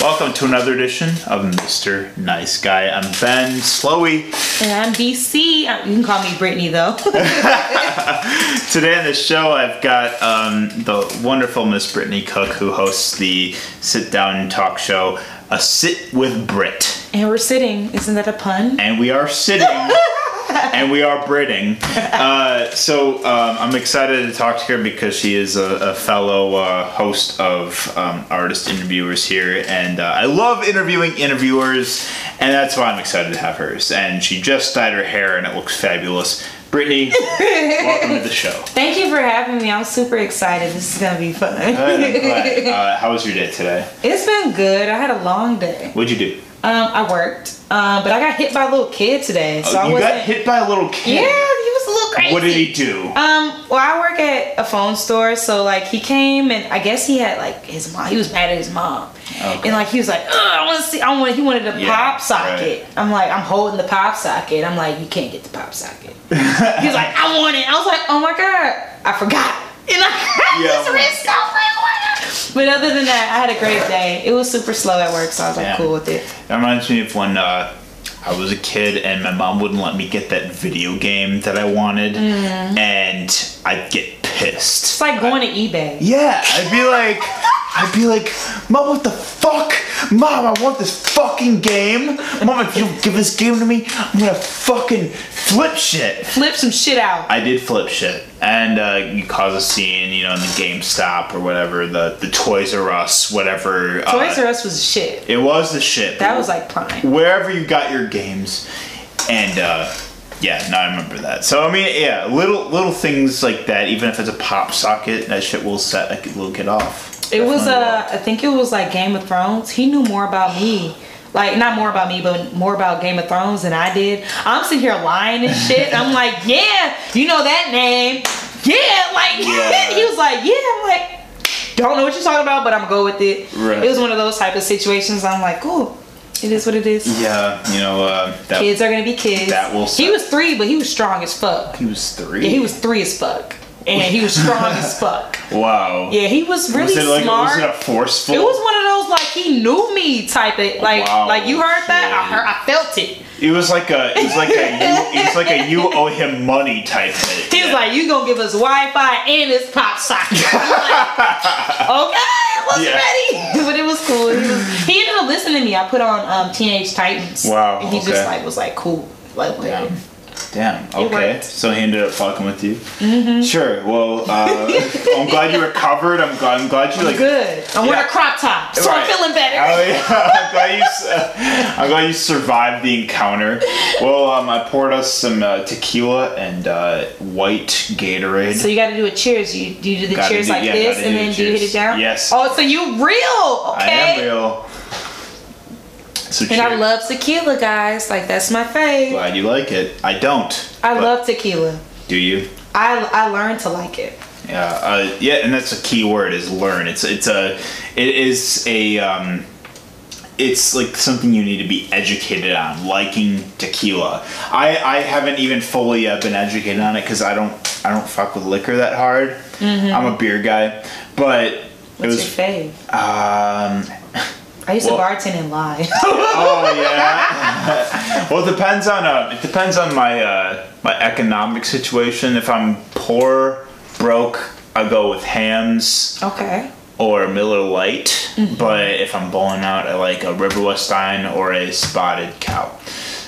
Welcome to another edition of Mr. Nice Guy. I'm Ben Slowey. And I'm DC. Uh, You can call me Brittany though. Today on the show, I've got um, the wonderful Miss Brittany Cook, who hosts the sit down talk show, A Sit with Brit. And we're sitting. Isn't that a pun? And we are sitting. and we are Britting. Uh, so um, I'm excited to talk to her because she is a, a fellow uh, host of um, artist interviewers here, and uh, I love interviewing interviewers, and that's why I'm excited to have hers. And she just dyed her hair, and it looks fabulous. Brittany, welcome to the show. Thank you for having me. I'm super excited. This is gonna be fun. Good, Uh, how was your day today? it's been good. I had a long day. What'd you do? Um, I worked, um, but I got hit by a little kid today, so I Oh, you wasn't. got hit by a little kid. Yeah, he was a little crazy. What did he do? Um, well, I work at a phone store, so like he came and I guess he had like his mom. He was mad at his mom, Okay. and like he was like, Ugh, I want to see. I want. He wanted a Yeah, pop socket. I'm like, I'm holding the pop socket. I'm like, you can't get the pop socket. He's like, I want it. I was like, oh my god, I forgot. And I grabbed Yeah, his I'm wrist. I was like, my god. But other than that, I had a great day. It was super slow at work, so I was like, Yeah. cool with it. That reminds me of when uh, I was a kid and my mom wouldn't let me get that video game that I wanted, and I'd get pissed. It's like going to eBay. Yeah, I'd be like, I'd be like, Mom, what the fuck? Mom, I want this fucking game. Mom, if you don't give this game to me, I'm gonna fucking flip shit. Flip some shit out. I did flip shit, and uh, you cause a scene, you know, in the GameStop or whatever, the the Toys R Us, whatever. Toys uh, R Us was shit. It was the shit. That was like prime. wherever you got your games and uh yeah no i remember that so i mean yeah little little things like that even if it's a pop socket that shit will set a little kid off It was uh I think it was like Game of Thrones. He knew more about me. Like not more about me, but more about Game of Thrones than I did. I'm sitting here lying and shit. I'm like, yeah, you know that name. Yeah, like Yeah. he was like, yeah. I'm like, don't know what you're talking about, but I'm gonna go with it. Right. It was one of those type of situations. I'm like, cool. It is what it is. yeah you know uh that Kids are gonna be kids. That will He was three, but he was strong as fuck. he was three Yeah, he was three as fuck, and he was strong as fuck. wow Yeah, he was really was it like smart. was it a forceful It was one of those like he knew me type of like Wow, like you heard that I heard I felt it. it was like a it was like a you it was like a you owe him money type thing He was Yeah. like, "You gonna give us Wi-Fi and this pop socket?" Like, okay, wasn't Yeah. ready, but it was cool. He, was, he ended up listening to me. I put on um, Teenage Titans. Wow, and he okay. just like was like, "Cool." Like, whatever. Damn. Okay. So he ended up fucking with you. Mm-hmm. Sure. Well, uh, I'm glad you recovered. I'm glad. I'm glad you like. Good. I'm wearing a crop top, so Right. I'm feeling better. Oh yeah, I'm glad you. s- I'm glad you survived the encounter. Well, um, I poured us some uh, tequila and uh, white Gatorade. So you got to do a cheers. You do you do the Gotta cheers do- like yeah, this, and then do you hit it down? Yes. Oh, so you real? Okay. I am real. And I love tequila, guys. Like that's my fave. Glad you like it. I don't. I love tequila. Do you? I I learned to like it. Yeah, uh, yeah, and that's a key word is learn. It's it's a it is a um, it's like something you need to be educated on. Liking tequila, I I haven't even fully uh, been educated on it because I don't I don't fuck with liquor that hard. I'm a beer guy, but it What's was your fave? um. I used well- to bartend and lie. Oh yeah. well, it depends on uh, it depends on my uh, my economic situation. If I'm poor, broke, I go with Hamm's. okay. or Miller Lite, but if I'm bowling out, I like a Riverwest Stein or a Spotted Cow.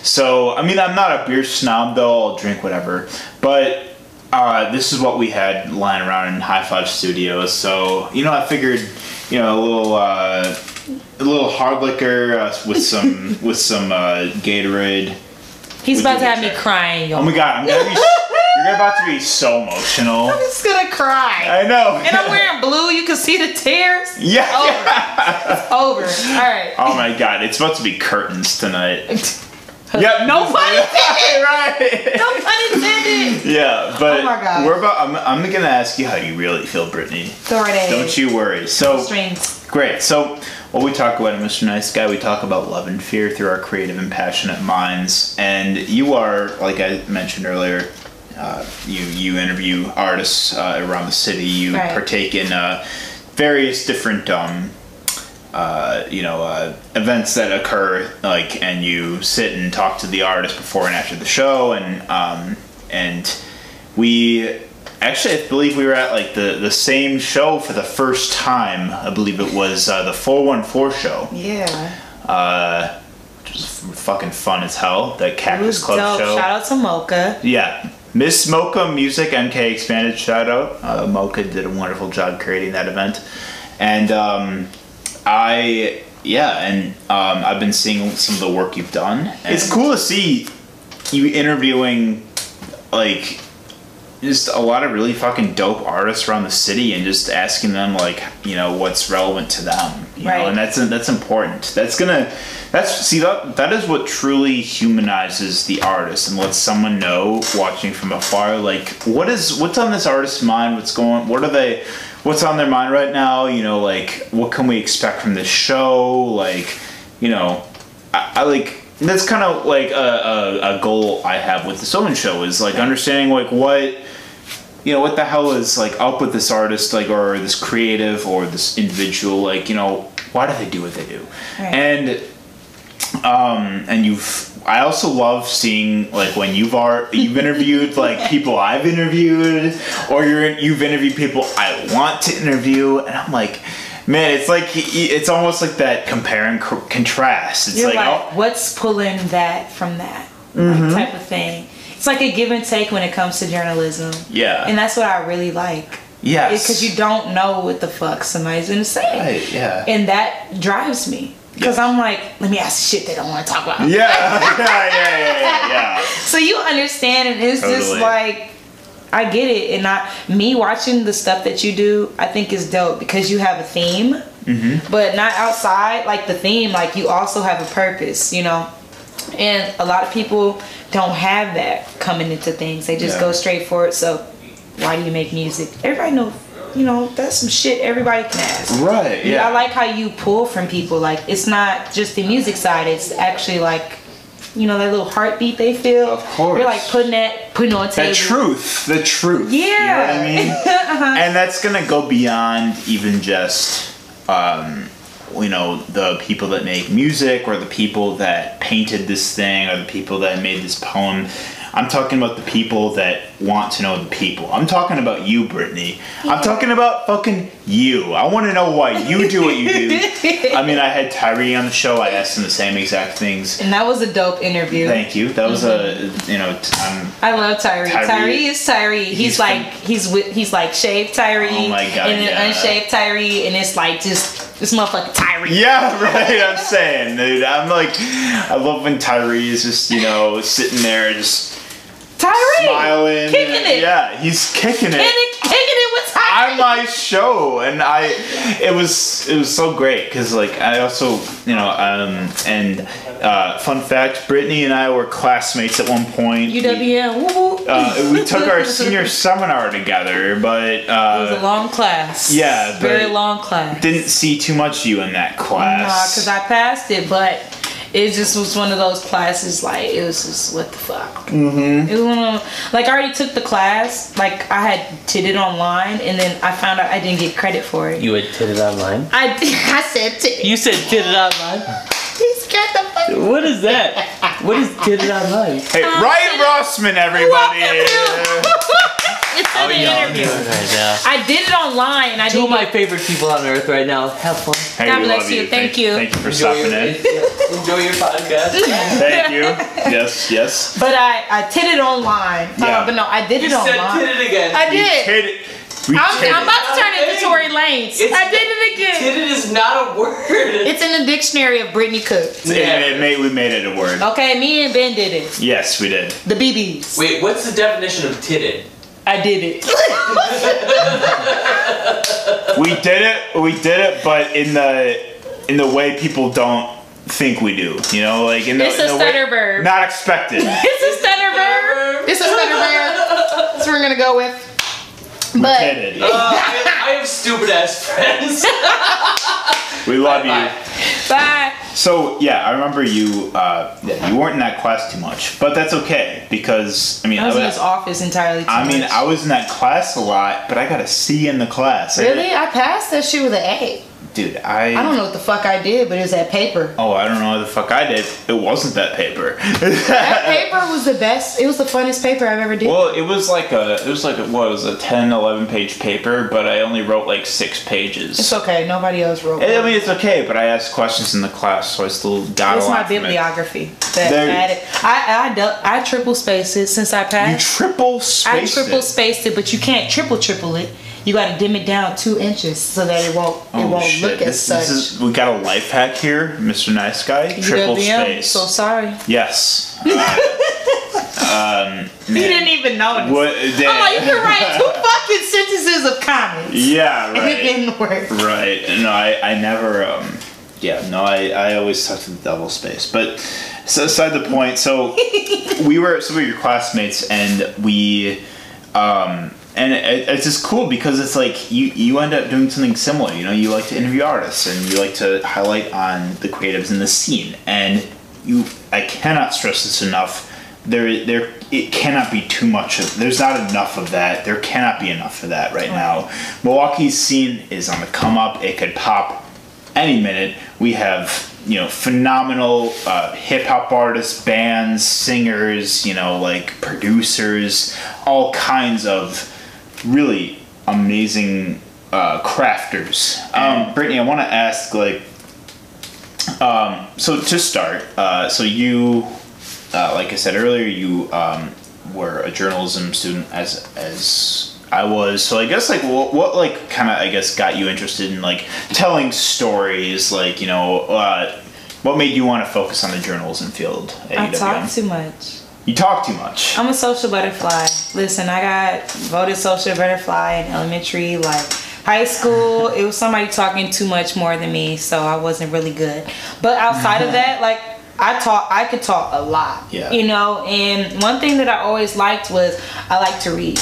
So, I mean, I'm not a beer snob though, I'll drink whatever. But uh, this is what we had lying around in High Five Studios. So, you know, I figured, you know, a little. Uh, a little hard liquor uh, with some with some uh, Gatorade. He's about to have me crying, y'all. Oh my god, I'm gonna be you're about to be so emotional. I'm just gonna cry. I know. and I'm wearing blue. You can see the tears. yeah. Over. All right. Oh my god, it's about to be curtains tonight. Yep. No pun intended. right. No pun intended. Yeah, but Oh my God. we're about. I'm, I'm gonna ask you how you really feel, Brittany. Go right ahead. Don't you worry. So Strings. great. So what we talk about in Mr. Nice Guy, we talk about love and fear through our creative and passionate minds. And you are, like I mentioned earlier, uh, you you interview artists uh, around the city. You Right. partake in uh, various different. Um, uh, you know, uh, events that occur, like, and you sit and talk to the artist before and after the show, and um, and we actually, I believe we were at like the the same show for the first time. I believe it was uh, the four one four show, Yeah. uh, which was fucking fun as hell. The It Cactus was Club dope. show. Shout out to Mocha. Yeah. Miss Mocha Music, MK Expanded shout out. Uh, Mocha did a wonderful job creating that event. And um, I, yeah, and um, I've been seeing some of the work you've done. It's cool to see you interviewing, like, just a lot of really fucking dope artists around the city and just asking them like you know what's relevant to them you Right. know and that's that's important. That's gonna that's see that that is what truly humanizes the artist and lets someone know watching from afar like what is what's on this artist's mind? What's going what are they what's on their mind right now? You know like what can we expect from this show? Like you know i, I like that's kind of like a, a, a goal i have with the Sylvan show is like understanding like what you know what the hell is like up with this artist like or this creative or this individual like you know why do they do what they do Right. and um and you've i also love seeing like when you've are you've interviewed like people i've interviewed or you're you've interviewed people i want to interview and i'm like man it's like it's almost like that compare and contrast it's You're like, like, oh, what's pulling that from that Mm-hmm. like, type of thing. It's like a give and take when it comes to journalism. yeah And that's what I really like. yes Because you don't know what the fuck somebody's gonna say. right yeah And that drives me. Because Yeah. I'm like, let me ask shit they don't want to talk about. yeah yeah yeah yeah yeah, yeah. So you understand, and it's just like I get it, and I me watching the stuff that you do, I think is dope because you have a theme, Mm-hmm. but not outside like the theme. Like you also have a purpose, you know. And a lot of people don't have that coming into things. They just Yeah. go straight for it. So why do you make music? Everybody know, you know, that's some shit everybody can ask. right yeah I like how you pull from people. Like it's not just the music side. It's actually like, you know, that little heartbeat they feel. Of course. You're like putting that, putting on the truth the truth Yeah. you know what i mean Uh-huh. and that's gonna go beyond even just um you know the people that make music or the people that painted this thing or the people that made this poem. I'm talking about the people that want to know the people i'm talking about you brittany i'm talking about fucking you i want to know why you do what you do i mean i had tyree on the show i asked him the same exact things And that was a dope interview. thank you that was a mm-hmm. you know I love Tyree. Tyree- Tyree, is Tyree. He's, He's like from- he's with he's like shaved Tyree Oh my God, and then yeah. unshaved Tyree and it's like just this motherfucker Tyree. Yeah, right. I'm saying, dude. I'm like, I love when Tyree is just, you know, sitting there, just Tyree smiling. kicking it. Yeah, he's kicking Kicking it it, kicking it with Tyree. on my show, and I, it was, it was so great because, like, I also, you know, um, and uh, fun fact, Brittany and I were classmates at one point. UWM. Woo. uh, we took our senior seminar together, but It was a uh, long class. yeah, very long class. didn't see too much of you in that class. cause I passed it, but it just was one of those classes. Like it was just what the fuck. Mm-hmm. It was one of like I already took the class. Like I had did it online, and then I found out I didn't get credit for it. You had titted online? I I said to You said titted online? he scared the fuck. What is that? What is titted online? Hey, Um, Ryan Rossman, everybody. It's in Oh, the yeah, interview. right now. I did it online. and I Two didn't of my favorite people on earth right now. Have fun. Hey, God bless love you. Thank you. Thank you for Enjoy stopping your, in. yeah, enjoy your podcast. Thank you. Yes, yes. But I I did it online. Yeah. Uh, but no, I did You it said online. titted again. I We did. hit We I'm, I'm about to turn into Hey. Tory Lanez. It's- I did it again. Titted is not a word. It's in the dictionary of Brittany Cook. It- it made- we made it a word. Okay, me and Ben did it. Yes, we did. The BBs. Wait, what's the definition of titted? I did it. We did it. We did it, but in the in the way people don't think we do. You know, like in the, It's a the stutter way, verb. Not expected. It's a stutter verb. It's a stutter verb. That's what we're gonna go with. But Did it. Uh, I I have stupid ass friends. We love Bye-bye. you. Bye. So yeah, I remember you. Uh, yeah, you weren't in that class too much, but that's okay because I mean, I was in his office entirely. Too I mean. I was in that class a lot, but I got a C in the class. I- really. I passed that shit with an A. dude, I. I don't know what the fuck I did, but it was that paper. Oh, I don't know what the fuck I did. It wasn't that paper. That paper was the best. It was the funnest paper I've ever did. Well, it was like a, it was like a, what it was a 10, 11 page paper, but I only wrote like six pages. it's okay. Nobody else wrote. Eh, I mean, it's okay, but I asked questions in the class, so I still got it's my it. bibliography that There- added. I I, I triple spaced it since I passed. You triple I spaced triple it. spaced it, but you can't triple triple it. You got to dim it down two inches so that it won't it Oh, won't shit. look as This- such. this is- we got a life hack here, Mr. Nice Guy. Triple space. So sorry. yes. Uh, um, You didn't even notice. What? I'm like, you can write two fucking sentences of comments. Yeah, And it right. didn't work. Right. No, I, I never. Um, yeah, no, I, I always talk to the double space. But so aside the point, so we were some of your classmates, and we, um, and it, it's just cool because it's like you you end up doing something similar. You know, you like to interview artists, and you like to highlight on the creatives in the scene, and you. I cannot stress this enough. There, there, it cannot be too much of. There's not enough of that. There cannot be enough of that right now. Milwaukee's scene is on the come up. It could pop any minute. We have you know phenomenal uh, hip hop artists, bands, singers, you know like producers, all kinds of really amazing uh, crafters. Um, Brittany, I want to ask like. Um, so to start, uh, so you, uh, like I said earlier, you um, were a journalism student as as I was. So I guess like what, what like kind of I guess got you interested in like telling stories, like you know, uh, what made you want to focus on the journalism field at I UWM? talk too much. You talk too much. I'm a social butterfly. Listen, I got voted social butterfly in elementary, like high school. It was somebody talking too much more than me, so I wasn't really good. But outside of that, like I talk, I could talk a lot. Yeah. You know, and one thing that I always liked was I like to read.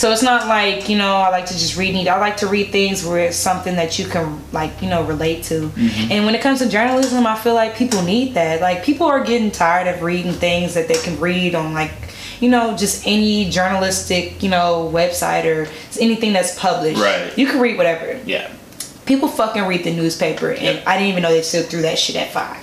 So it's not like you know I like to just read. I like to read things where it's something that you can like you know relate to. Mm-hmm. And when it comes to journalism, I feel like people need that. Like people are getting tired of reading things that they can read on like you know just any journalistic you know website or anything that's published. Right. You can read whatever. yeah. People fucking read the newspaper, and Yep. I didn't even know they still threw that shit at five.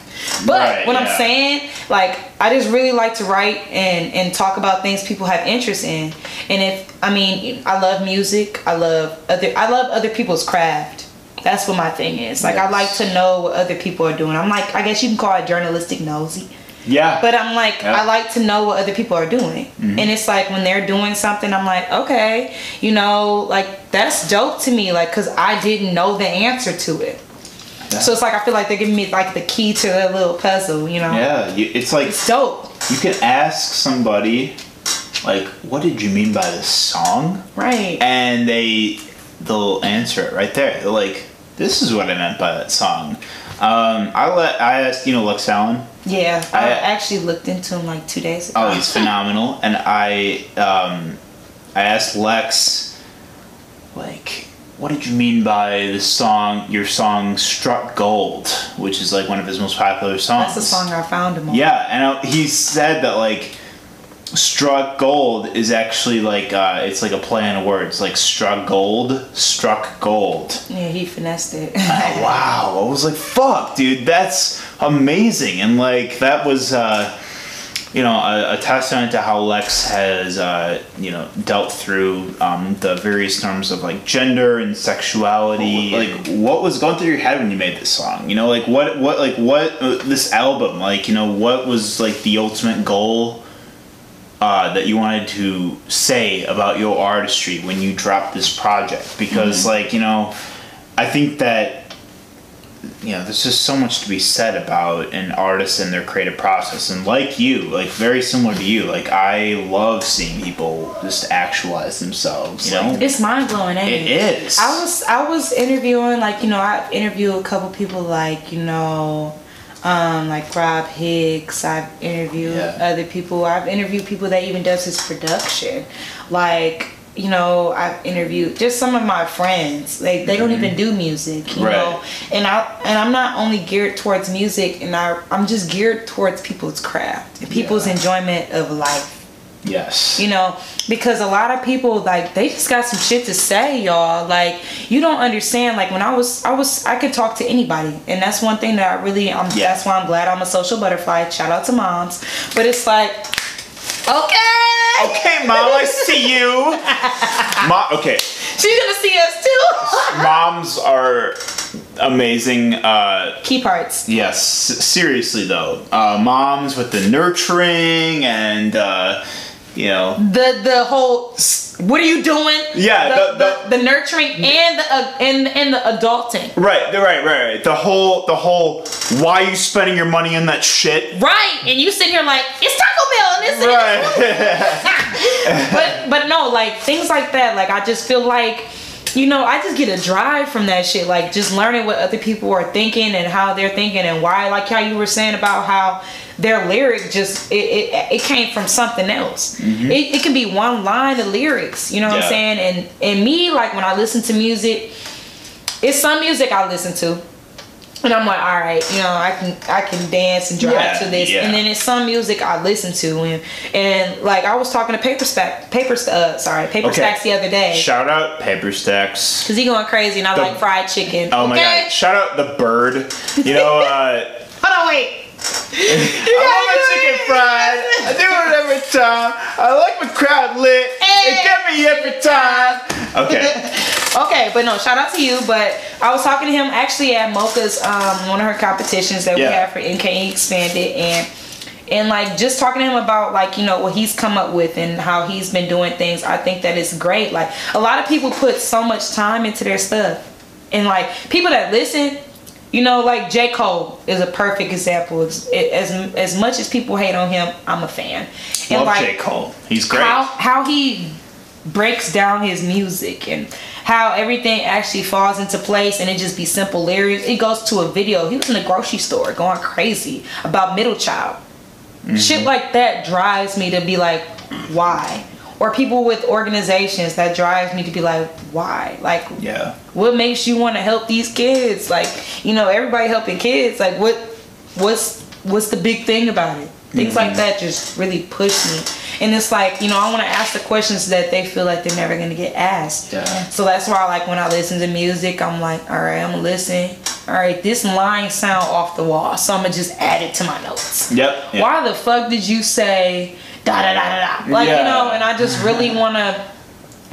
But Right, what yeah. I'm saying, like, I just really like to write and and talk about things people have interest in. And if I mean, I love music. I love other. I love other people's craft. That's what my thing is. Like, I like to know what other people are doing. I'm like, I guess you can call it journalistic nosy. Yeah. But I'm like, Yeah. I like to know what other people are doing. Mm-hmm. And it's like when they're doing something, I'm like, okay, you know, like that's dope to me, like, cause I didn't know the answer to it. Yeah. So it's like I feel like they're giving me like the key to the little puzzle, you know? yeah. You, it's like It's dope, you can ask somebody, like, what did you mean by this song? right? and they they'll answer it right there. They're like, "This is what I meant by that song." Um, I let I asked you know Lex Allen. Yeah, I, I- actually looked into him like two days ago. Oh, he's phenomenal, and I um, I asked Lex like, "What did you mean by the song? Your song struck gold, which is like one of his most popular songs." That's the song I found him on. Yeah, and uh, he said that like struck gold is actually like uh, it's like a play on words, like struck gold, struck gold. Yeah, he finessed it. Oh, wow, I was like, fuck, dude, that's amazing, and like that was. Uh, you know, a, a testament to how Lex has, uh, you know, dealt through um, the various norms of like gender and sexuality. Like, what was going through your head when you made this song? You know, like what, what, like what uh, this album? Like, you know, what was like the ultimate goal uh, that you wanted to say about your artistry when you dropped this project? Because, like, you know, I think that you know, there's just so much to be said about an artist and their creative process. And like you, like very similar to you, like I love seeing people just actualize themselves. You know, it's mind blowing, ain't it it? is. I was I was interviewing like you know I interviewed a couple people like you know um, like Rob Hicks. I've interviewed Yeah. other people. I've interviewed people that even does his production. Like you know, I've interviewed just some of my friends. They they don't even do music, you Right. know. And I and I'm not only geared towards music, and I I'm just geared towards people's craft and people's Yeah. enjoyment of life. Yes. You know, because a lot of people like they just got some shit to say, y'all. Like you don't understand. Like when I was, I was, I could talk to anybody, and that's one thing that I really, um, Yeah. that's why I'm glad I'm a social butterfly. Shout out to moms, but it's like, okay, Okay, mom, I see you. Mom, okay, she's gonna see us too. moms are amazing. Uh, Key parts. yes, seriously though, uh, moms with the nurturing and uh, you know, The the whole. What are you doing? Yeah, the the- the, the nurturing and the uh, and and the adulting. right, the- right, right, right. The whole, the whole. Why are you spending your money on that shit? Right, and you sit here like it's Taco Bell and this Right. and but but no, like things like that. Like I just feel like, you know, I just get a drive from that shit. Like just learning what other people are thinking and how they're thinking and why. Like how you were saying about how their lyric just it it, it came from something else. Mm-hmm. It, it can be one line of lyrics. You know what Yeah. I'm saying? And and me like when I listen to music, it's some music I listen to. And I'm like, all right, you know, I can I can dance and drive Yeah, to this, yeah. and then it's some music I listen to, and and like I was talking to Paper Stack, Paper uh, sorry, Paper Okay. Stacks the other day, Shout out Paper Stacks. cause he going crazy, and I The- like fried chicken. Oh my god! Shout out the bird. You know, uh, Hold on, wait. I want my chicken fried. I do it every time. I like my crowd lit. Hey. It get me every time. Okay. Okay, but no, shout out to you. But I was talking to him actually at Mocha's um one of her competitions that Yeah. we have for MKE Expanded and and like just talking to him about like you know what he's come up with and how he's been doing things i think that is great like a lot of people put so much time into their stuff and like people that listen you know like j cole is a perfect example as as, as much as people hate on him i'm a fan and Love like J Cole. He's great. how how he breaks down his music and how everything actually falls into place and it just be simple lyrics. It goes to a video. He was in the grocery store going crazy about middle child. Shit mm-hmm. like that drives me to be like, why? Or people with organizations that drives me to be like, why? Like yeah. what makes you want to help these kids like you know everybody helping kids like what what's what's the big thing about it things like mm-hmm. that just really push me and it's like you know i want to ask the questions that they feel like they're never going to get asked Yeah. so that's why like when i listen to music i'm like all right i'm gonna listen all right this line sound off the wall so i'm gonna just add it to my notes Yep. yeah. why the fuck did you say da da da da? Like, you know, and I just really want to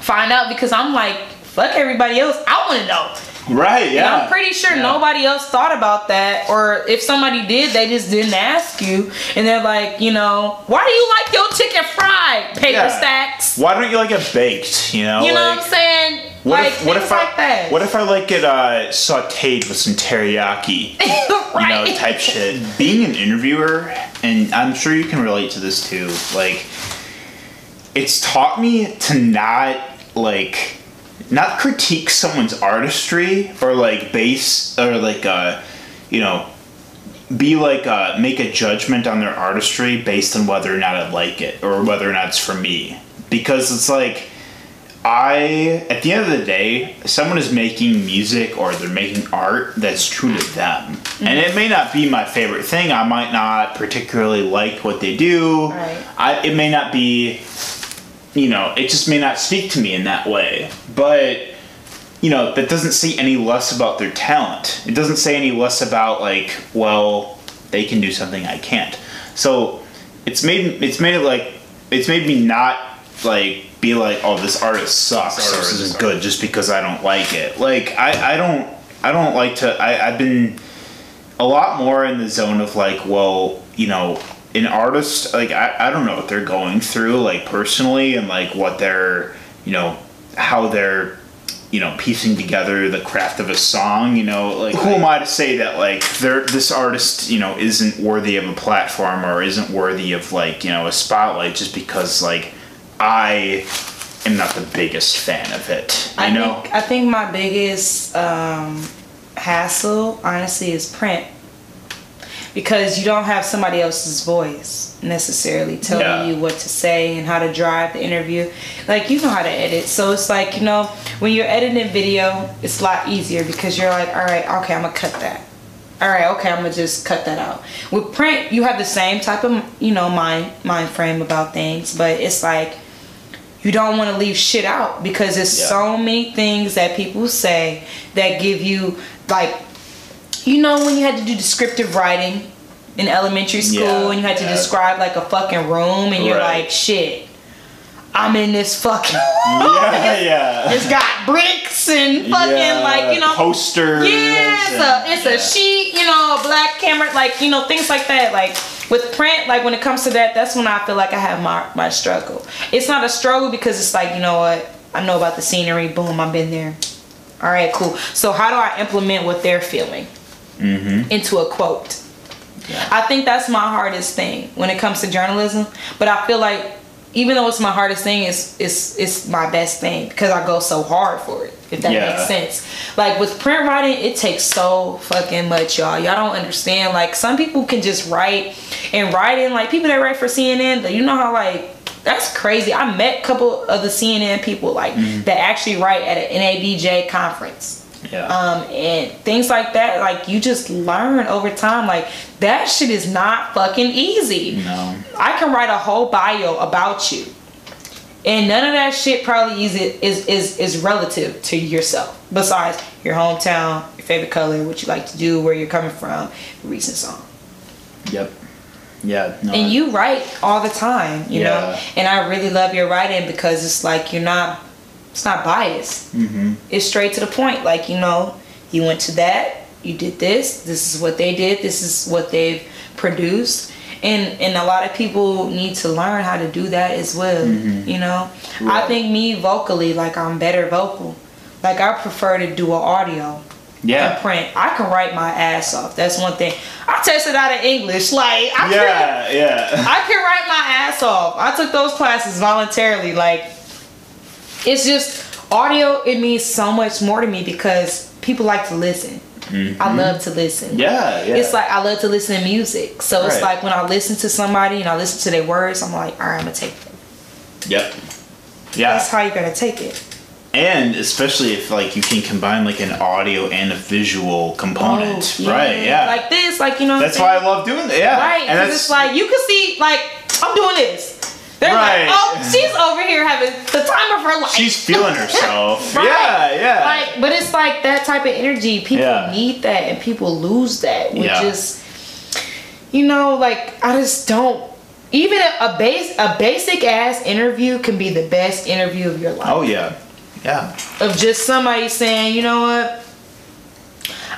find out because I'm like, fuck everybody else. I want to know. Right. And Yeah. I'm pretty sure Yeah. nobody else thought about that. Or if somebody did, they just didn't ask you. And they're like, you know, why do you like your chicken fried, paper Yeah. stacks? Why don't you like it baked? You know. You know like, what I'm saying? What like, if, what if I like that. what if I like it uh, sautéed with some teriyaki? right. you know, type shit. Being an interviewer, and I'm sure you can relate to this too, like, it's taught me to not, like, not critique someone's artistry or, like, base, or, like, uh, you know, be like, uh, make a judgment on their artistry based on whether or not I like it or whether or not it's for me. Because it's like, I at the end of the day, someone is making music or they're making art that's true to them. And it may not be my favorite thing. I might not particularly like what they do. Right. I it may not be you know, it just may not speak to me in that way. But you know, that doesn't say any less about their talent. It doesn't say any less about like, well, they can do something I can't. So it's made it's made it like it's made me not like be like, oh, this artist sucks. Or this isn't good just because I don't like it. Like I, I don't I don't like to I, I've been a lot more in the zone of like, well, you know, an artist like I, I don't know what they're going through like personally and like what they're you know how they're you know piecing together the craft of a song you know? Like who am i to say that like they're this artist you know isn't worthy of a platform or isn't worthy of like you know a spotlight just because like i am not the biggest fan of it you I know think I think my biggest um, hassle, honestly, is print. because you don't have somebody else's voice necessarily telling Yeah. you what to say and how to drive the interview. Like you know how to edit, so it's like you know when you're editing video, it's a lot easier because you're like, all right, okay, I'm gonna cut that. All right, okay, I'm gonna just cut that out. With print, you have the same type of you know mind mind frame about things, but it's like you don't want to leave shit out because there's Yeah. so many things that people say that give you like you know when you had to do descriptive writing in elementary school Yeah, and you had to yeah. describe like a fucking room and you're Right. like shit i'm in this fucking Yeah, yeah. it's got bricks and fucking Yeah, like you know posters. yeah, it's a it's and- a sheet, you know, a black camera, like you know things like that. Like with print, like when it comes to that, that's when I feel like I have my my struggle. It's not a struggle because it's like you know what I know about the scenery. Boom, I've been there. All right, cool. So how do I implement what they're feeling Mm-hmm. into a quote? I think that's my hardest thing when it comes to journalism. But I feel like even though it's my hardest thing, it's it's it's my best thing because I go so hard for it. If that Yeah. makes sense. Like with print writing, it takes so fucking much, y'all. Y'all don't understand. Like some people can just write and write in like people that write for CNN. You know how like that's crazy. I met a couple of the CNN people like mm-hmm. that actually write at an NABJ conference Yeah. um, and things like that. Like you just learn over time. Like that shit is not fucking easy. no. I can write a whole bio about you, and none of that shit probably is is is is relative to yourself. Besides your hometown, your favorite color, what you like to do, where you're coming from, recent song. Yep. Yeah. No. And you write all the time, you know. Yeah. And I really love your writing because it's like you're not, it's not biased. Mm-hmm. it's straight to the point. Like, you know, you went to that, you did this, this is what they did, this is what they've produced. And and a lot of people need to learn how to do that as well. You know? I think me vocally, like I'm better vocal. Like I prefer to do an audio and Yeah. print. I can write my ass off. That's one thing. I tested out of English. Like I can Yeah. Yeah. I can write my ass off. I took those classes voluntarily. Like, it's just audio. It means so much more to me because people like to listen. I love to listen. Mm-hmm. Yeah. Yeah. It's like I love to listen to music. So it's Right. like when I listen to somebody and I listen to their words, I'm like, all right, I'm gonna take it. Yep. Yeah. That's how you gotta take it. And especially if like you can combine like an audio and a visual component, Oh, right? Yeah. Like this, like you know. that's why? I love doing that. Yeah. Right, And it's like you can see, like I'm doing this. They're Right. like, oh, she's over here having the time of her life. she's feeling herself. Right. Yeah. Yeah. Like, but it's like that type of energy. People Yeah. need that, and people lose that. Which Yeah. is, you know, like I just don't. Even a, a base, a basic ass interview can be the best interview of your life. oh yeah. Yeah. Of just somebody saying, you know what.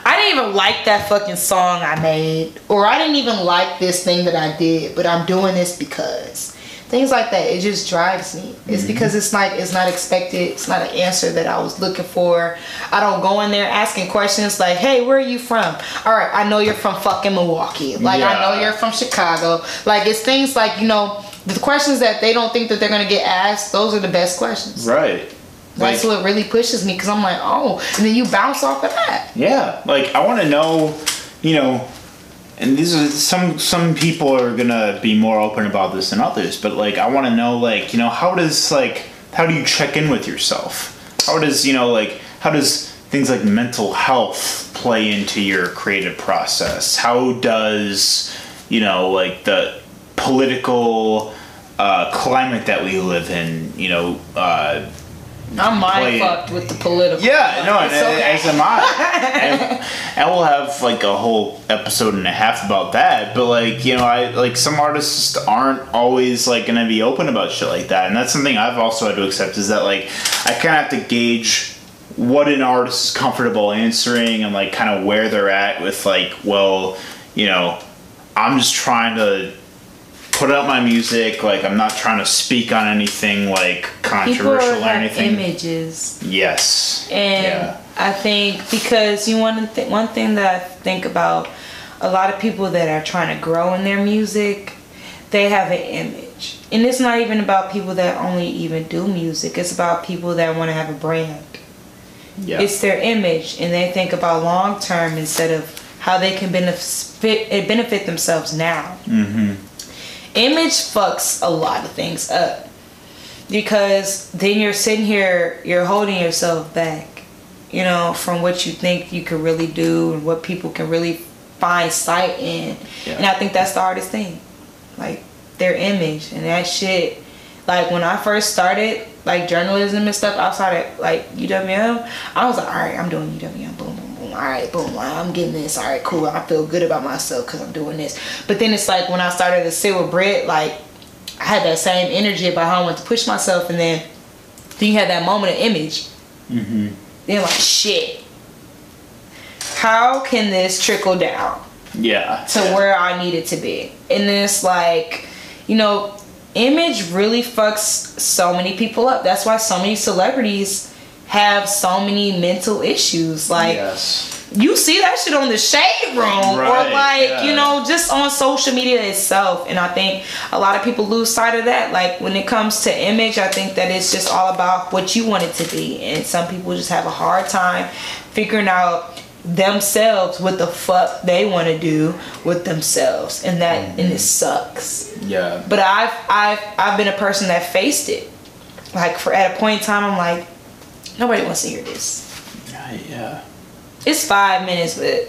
I didn't even like that fucking song I made, or I didn't even like this thing that I did, but I'm doing this because things like that. It just drives me. It's mm-hmm. because it's like it's not expected. It's not an answer that I was looking for. I don't go in there asking questions like, "Hey, where are you from?" All right, I know you're from fucking Milwaukee. Like I know you're from Chicago. Like it's things like you know the questions that they don't think that they're gonna get asked. Those are the best questions. Right. That's Like- what really pushes me because I'm like, oh, and then you bounce off of that. Yeah, like I want to know, you know, and these are some some people are gonna be more open about this than others, but like I want to know, like you know, how does like how do you check in with yourself? How does you know like how does things like mental health play into your creative process? How does you know like the political uh, climate that we live in, you know, uh, I'm mind fucked with the political. Yeah, no, and, okay. as am I. and, and we'll have like a whole episode and a half about that. But like, you know, I like some artists just aren't always like gonna be open about shit like that, and that's something I've also had to accept is that like I kind of have to gauge what an artist is comfortable answering and like kind of where they're at with like, well, you know, I'm just trying to put out my music. Like, I'm not trying to speak on anything like People controversial or have anything. images, Yes. and Yeah. I think because you want to th- one thing that I think about a lot of people that are trying to grow in their music, they have an image, and it's not even about people that only even do music. It's about people that want to have a brand. Yeah. It's their image, and they think about long term instead of how they can benefit benefit themselves now. Mm-hmm. Image fucks a lot of things up because then you're sitting here, you're holding yourself back, you know, from what you think you can really do and what people can really find sight in. Yeah. And I think that's the hardest thing, like their image and that shit. Like when I first started like journalism and stuff outside of like UWM, I was like, all right, I'm doing UWM, boom, boom. All right, boom, I'm getting this. All right, cool. I feel good about myself because I'm doing this. But then it's like when I started to sit with Britt, like I had that same energy about how I wanted to push myself, and then then you had that moment of image. Mm-hmm. Then like shit. How can this trickle down? Yeah. to where I need it to be. And it's like, you know, image really fucks so many people up. That's why so many celebrities have so many mental issues. Like yes. you see that shit on the shade room or like, yeah. you know, just on social media itself. And I think a lot of people lose sight of that. Like when it comes to image, I think that it's just all about what you want it to be. And some people just have a hard time figuring out themselves what the fuck they want to do with themselves and that mm-hmm. and it sucks Yeah. but i've i've i've been a person that faced it like for at a point in time i'm like nobody wants to hear this. Yeah. Yeah. it's five minutes but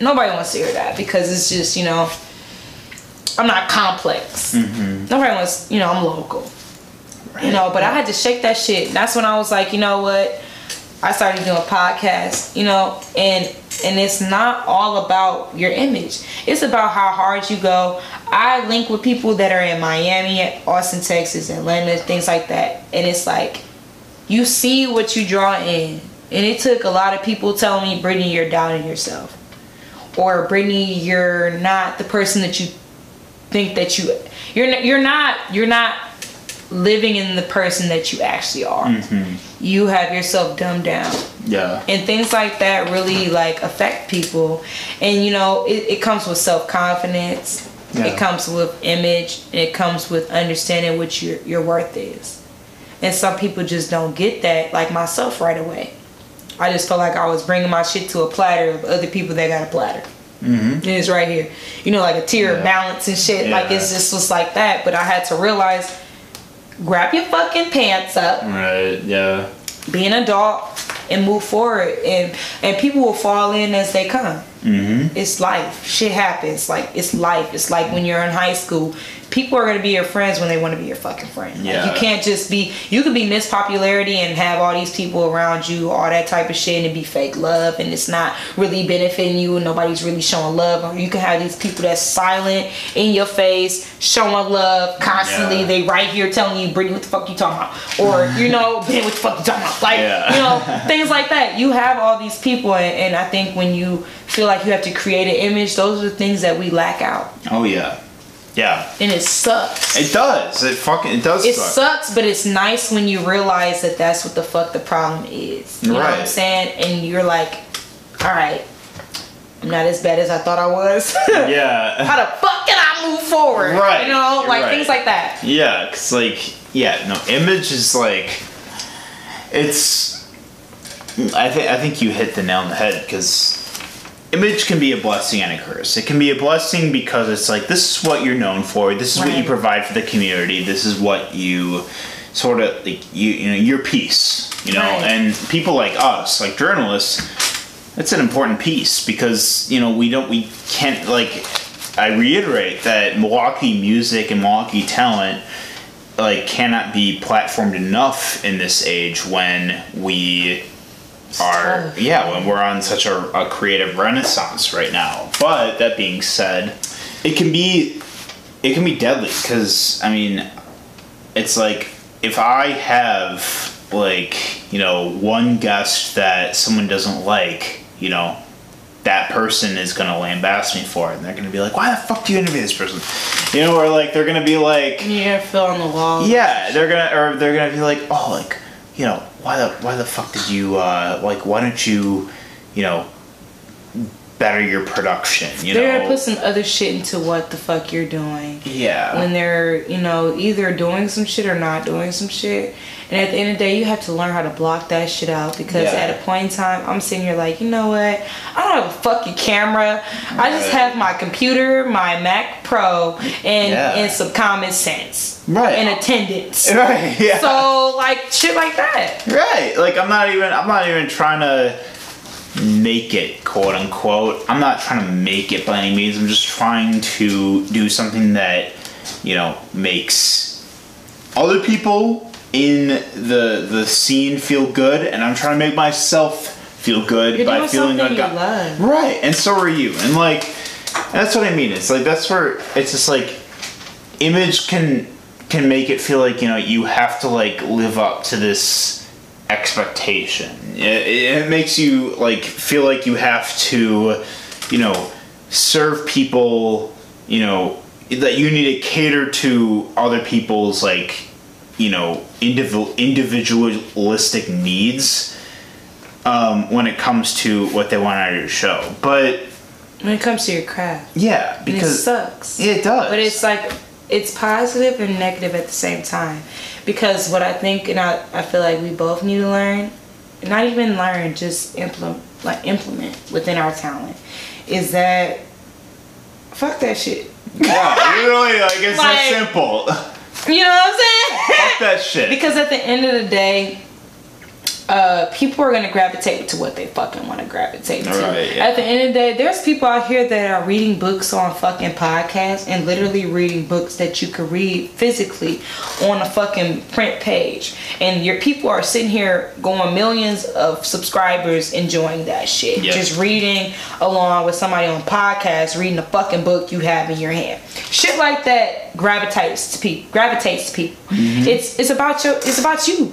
nobody wants to hear that because it's just you know i'm not complex. Mm-hmm. nobody wants you know i'm local. You know but i had to shake that shit. That's when i was like you know what? I started doing podcasts you know and and it's not all about your image. It's about how hard you go. I link with people that are in miami austin texas atlanta things like that. And it's like you see what you draw in. And it took a lot of people telling me brittany you're doubting yourself. Or brittany you're not the person that you think that you you're you're not you're not living in the person that you actually are. Mm-hmm. you have yourself dumbed down. Yeah. and things like that really like affect people. And you know it, it comes with self-confidence. Yeah. it comes with image. And it comes with understanding what your your worth is and some people just don't get that like myself right away. I just felt like i was bringing my shit to a platter of other people that got a platter. Mm-hmm. and it's right here. You know like a tier Yeah. of balance and shit. Like it's just was like that. But i had to realize grab your fucking pants up. Right. Yeah. be an adult and move forward. And and people will fall in as they come. Mm-hmm. it's life. Shit happens. Like it's life. It's like when you're in high school people are going to be your friends when they want to be your fucking friend Like, you can't just be you can be miss popularity and have all these people around you all that type of shit and it be fake love and it's not really benefiting you and nobody's really showing love or you can have these people that's silent in your face showing love constantly Yeah. they right here telling you Brittany what the fuck you talking about or you know Ben what the fuck you talking about like Yeah. you know things like that. You have all these people, and, and I think when you feel like you have to create an image, those are the things that we lack out, Oh yeah. Yeah. and it sucks. It does. It fucking. It does. It suck. sucks, but it's nice when you realize that that's what the fuck the problem is. You know what I'm saying? And you're like, all right, I'm not as bad as I thought I was. Yeah. How the fuck can I move forward? Right, You know, like right. things like that. Yeah, cause like yeah, no, image is like it's. I think I think you hit the nail on the head because image can be a blessing and a curse. It can be a blessing because it's like this is what you're known for. This is what you provide for the community. This is what you sort of like you you know your piece. You know, Right. and people like us, like journalists, it's an important piece because you know we don't we can't like I reiterate that Milwaukee music and Milwaukee talent like cannot be platformed enough in this age when we are tough. yeah when we're on such a, a creative renaissance right now but that being said it can be it can be deadly because i mean it's like if i have like you know one guest that someone doesn't like you know that person is gonna lambast me for it and they're gonna be like why the fuck do you interview this person you know or like they're gonna be like You're fill on the wall. yeah, they're gonna or they're gonna be like, oh, like, you know, why the why the fuck did you uh like why don't you, you know, better your production. You They're gonna put some other shit into what the fuck you're doing. yeah. When they're, you know, either doing some shit or not doing some shit. And at the end of the day, you have to learn how to block that shit out because Yeah. at a point in time, I'm sitting here like, you know what? I don't have a fucking camera. I just have my computer, my Mac Pro, and Yeah. and some common sense. Right. And attendance. right. Yeah. So like shit like that. Right. Like I'm not even I'm not even trying to make it quote unquote. I'm not trying to make it by any means. I'm just trying to do something that, you know, makes other people in the the scene feel good and I'm trying to make myself feel good You're by feeling like love. Right. And so are you. And like that's what I mean. It's like that's where it's just like image can can make it feel like you know you have to like live up to this expectation it, it makes you like feel like you have to you know serve people you know that you need to cater to other people's like you know individual individualistic needs um, when it comes to what they want out of your show but When it comes to your craft. yeah because it sucks. it does But it's like it's positive and negative at the same time. Because what I think and I, I feel like we both need to learn, not even learn, just implement like implement within our talent, is that fuck that shit. yeah really like it's Like- that simple You know what I'm saying? fuck that shit Because at the end of the day, uh, people are gonna gravitate to what they fucking want to gravitate to. Right, yeah. At the end of the day, there's people out here that are reading books on fucking podcasts and literally reading books that you could read physically on a fucking print page. And your people are sitting here going millions of subscribers enjoying that shit. Yep. Just reading along with somebody on podcast, reading the fucking book you have in your hand. Shit like that gravitates to people. Gravitates to people. Mm-hmm. It's it's about your it's about you.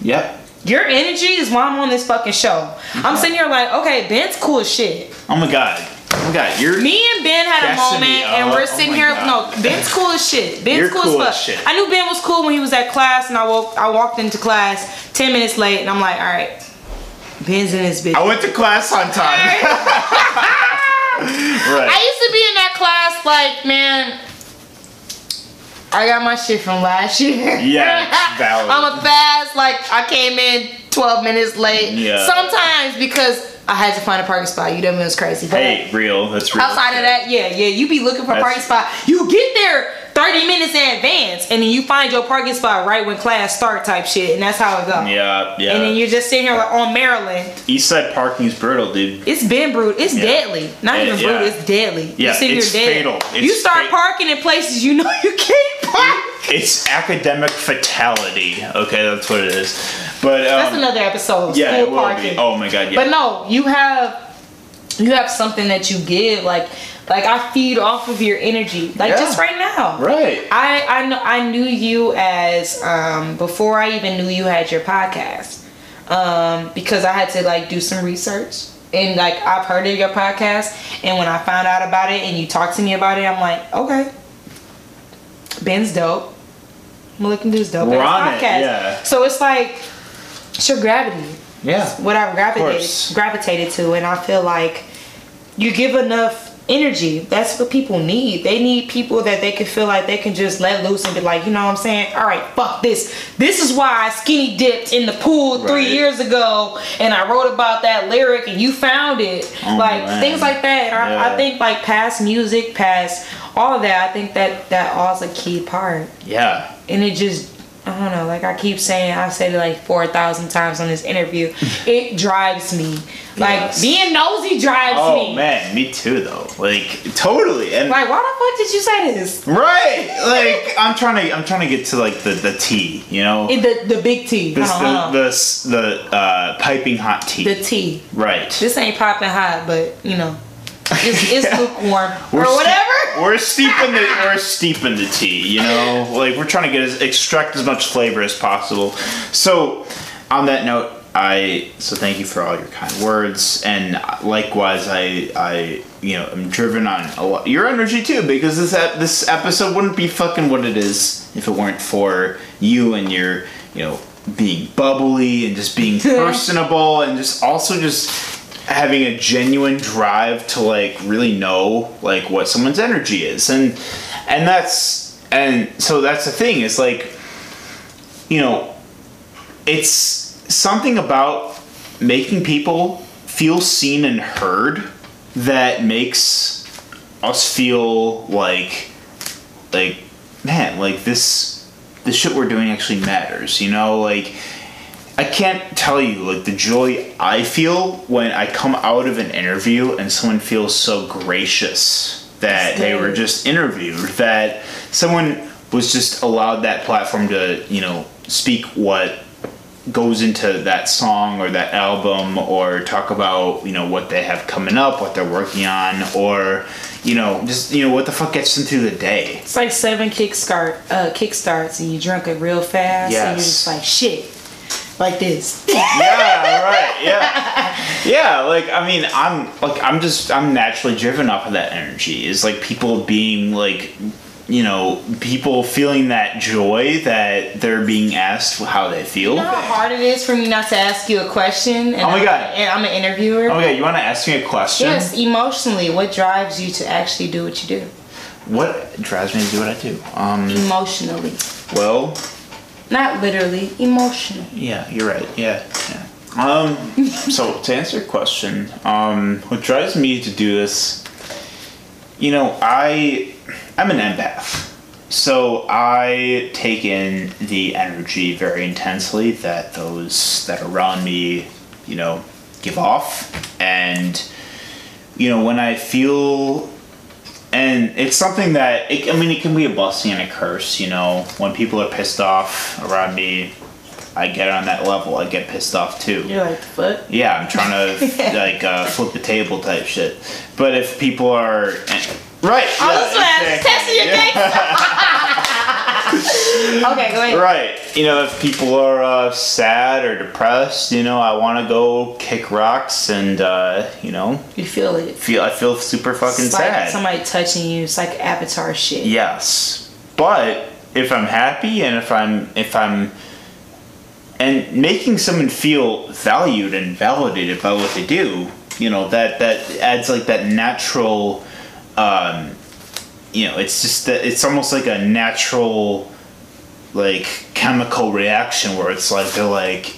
yep Your energy is why I'm on this fucking show. I'm sitting here like, okay, Ben's cool as shit. oh my god oh my god you're Me and Ben had a Gassing me moment, and we're Oh sitting my here. God. No, Ben's cool as shit. Ben's You're cool, cool as as fuck. shit. I knew Ben was cool when he was at class, and I woke. I walked into class ten minutes late, and I'm like, all right, Ben's in his bitch. I went to class on time right. I used to be in that class, like, man. I got my shit from last year. Yeah, valid. I'm a fast, like, I came in 12 minutes late. Yeah. Sometimes because I had to find a parking spot. You know, it was crazy. But hey real that's real outside of that, yeah, yeah, you be looking for a parking spot. You get there 30 minutes in advance, and then you find your parking spot right when class start type shit, and that's how it goes. yeah yeah And then you're just sitting here like on Maryland. east side parking is brutal dude It's been brutal. It's Yeah. deadly. Not Yeah, even yeah. brutal. It's deadly. Yeah, you sitting it's here dead. fatal. It's you start fa- parking in places you know you can't park. it's academic fatality okay that's what it is but um, That's another episode. yeah School it will parking. be oh my god yeah But no, you have you have something that you give. Like like I feed off of your energy. Like Yeah. just right now. right I I know I knew you as um before I even knew you had your podcast. Um because I had to like do some research and like I've heard of your podcast and when I found out about it and you talked to me about it I'm like, okay. Ben's dope. I'm looking at this dope on it, podcast. yeah. So it's like it's your gravity yeah what I gravitated gravitated to, and I feel like you give enough energy. That's what people need. They need people that they can feel like they can just let loose and be like, you know what I'm saying? All right, fuck this. This is why I skinny dipped in the pool three Right. years ago, and I wrote about that lyric, and you found it. Oh, like man. things like that. I, I think like past music, past all that. I think that that all is a key part yeah and it just I don't know, like I keep saying, I've said it like four thousand times on this interview. it drives me. Like Yes. being nosy drives oh me. man me too though like totally and Like why the fuck did you say this? right like i'm trying to i'm trying to get to like the the tea you know In the the big T. this Hold on, the the, the uh piping hot tea the T. right This ain't popping hot, but you know, it's, it's Yeah. lukewarm We're or whatever. we're steeping the we're steeping the tea, you know. Like we're trying to get as, extract as much flavor as possible. So, on that note, I so thank you for all your kind words, and likewise, I I you know am driven on a lot your energy too because this ep- this episode wouldn't be fucking what it is if it weren't for you and your you know being bubbly and just being personable and just also just having a genuine drive to like really know like what someone's energy is. And and that's and so that's the thing is like you know it's something about making people feel seen and heard that makes us feel like like man like this the shit we're doing actually matters you know? Like I can't tell you like the joy I feel when I come out of an interview and someone feels so gracious that they were just interviewed that someone was just allowed that platform to you know speak what goes into that song or that album or talk about you know what they have coming up what they're working on or you know just you know what the fuck gets them through the day. It's like seven kickstart uh kickstarts and you drink it real fast and you're just like shit. Like this. yeah right yeah yeah like i mean i'm like i'm just i'm naturally driven off of that energy is like people being like you know people feeling that joy that they're being asked how they feel You know how hard it is for me not to ask you a question and Oh my I'm, God. and I'm an interviewer? okay you want to ask me a question Yes, emotionally, what drives you to actually do what you do? what drives me to do what i do um Emotionally. well Not literally, emotional. Yeah, you're right. Yeah, yeah. Um, so to answer your question, um, what drives me to do this, you know, I, I'm an empath, so I take in the energy very intensely that those that are around me, you know, give off, and you know when I feel and it's something that it, I mean it can be a blessing and a curse. You know, when people are pissed off around me, I get on that level. I get pissed off too. You're like, the fuck? Yeah, I'm trying to like uh, flip the table type shit. But if people are right, I yeah, just exactly. testing your Yeah. Okay, go ahead. Right. You know, if people are uh, sad or depressed, you know, I want to go kick rocks and uh, you know You feel it. feel I feel super fucking It's like sad. somebody touching you. It's like avatar shit. Yes, but if I'm happy and if I'm if I'm and making someone feel valued and validated by what they do, you know that that adds like that natural, um, you know, it's just that it's almost like a natural, like chemical reaction where it's like they're like.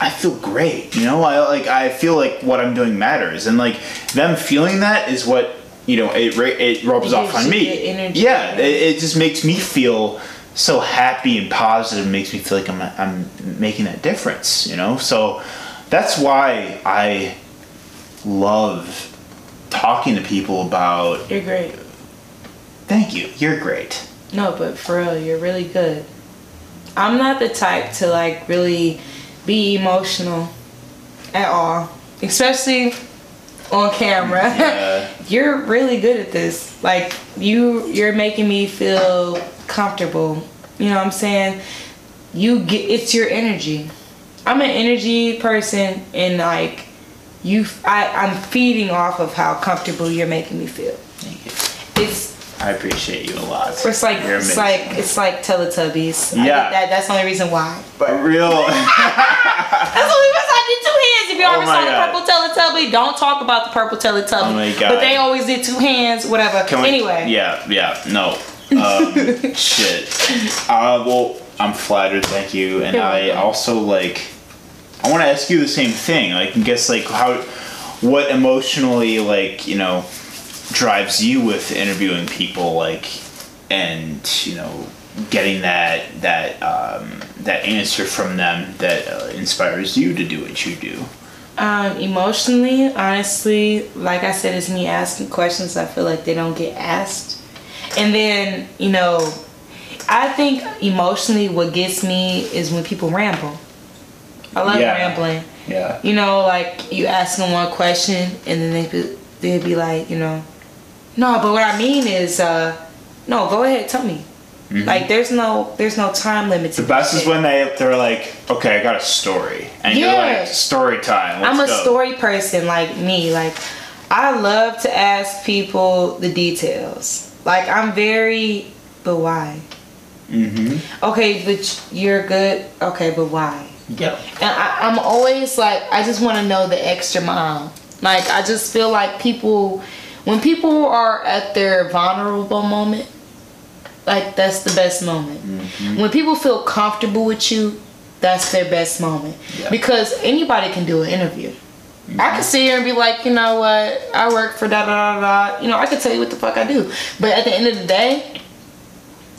I feel great, you know. I like. I feel like what I'm doing matters, and like them feeling that is what you know. It it rubs It off on me. yeah. It, it just makes me feel so happy and positive. Makes me feel like I'm I'm making that difference, you know. So that's why I love talking to people about. You're great. Thank you. You're great. No, but for real, you're really good. I'm not the type to like really be emotional at all, especially on camera. Yeah. you're really good at this. Like you, you're making me feel comfortable. You know what I'm saying? You get it's your energy. I'm an energy person, and like you, I, I'm feeding off of how comfortable you're making me feel. Thank you. It's I appreciate you a lot. it's like You're it's like it's like Teletubbies. Yeah. did that, that's the only reason why. but real. That's the only reason I did two hands. If you Oh ever my saw the purple Teletubby, don't talk about the purple Teletubby. Oh my God. But they always did two hands, whatever. Can we- anyway, Yeah, yeah, no. Um, shit. Uh, well, I'm flattered, thank you. And You're I also, like, I want to ask you the same thing. Like, guess, like, how, what emotionally, like, you know, drives you with interviewing people, like, and, you know, getting that, that, um, that answer from them that uh, inspires you to do what you do? Um, emotionally, honestly, like I said, it's me asking questions I feel like they don't get asked. And then, you know, I think emotionally what gets me is when people ramble. I love Yeah. rambling. Yeah. You know, like you ask them one question and then they be, they'd be like, you know, no, but what I mean is, uh, no, go ahead, tell me. Like there's no there's no time limit Mm-hmm. The best is when they they're like, okay, I got a story, and you're Yeah. like, story time. Let's I'm a go." story person like me. Like I love to ask people the details. Like I'm very but why? Mm-hmm. Okay, but you're good. Okay, but why? Yeah. And I, I'm always like I just want to know the extra mile. Like I just feel like people when people are at their vulnerable moment, like that's the best moment. Mm-hmm. When people feel comfortable with you, that's their best moment. Yeah. Because anybody can do an interview. I can sit here and be like, you know what, I work for da da da da. You know, I can tell you what the fuck I do. But at the end of the day,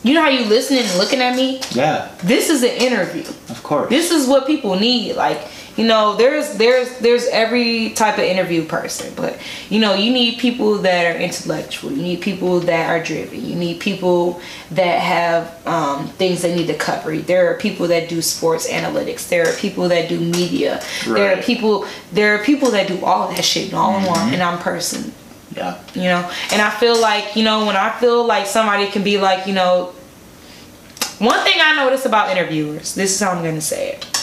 you know how you listening and looking at me? Yeah, This is an interview. of course. This is what people need. Like, you know, there's there's there's every type of interview person, but you know, you need people that are intellectual. You need people that are driven. You need people that have um, things they need to cover. There are people that do sports analytics. There are people that do media. There are people there are people that do all that shit all in one. And I'm person yeah. you know and i feel like you know when i feel like somebody can be like you know one thing i notice about interviewers this is how i'm gonna say it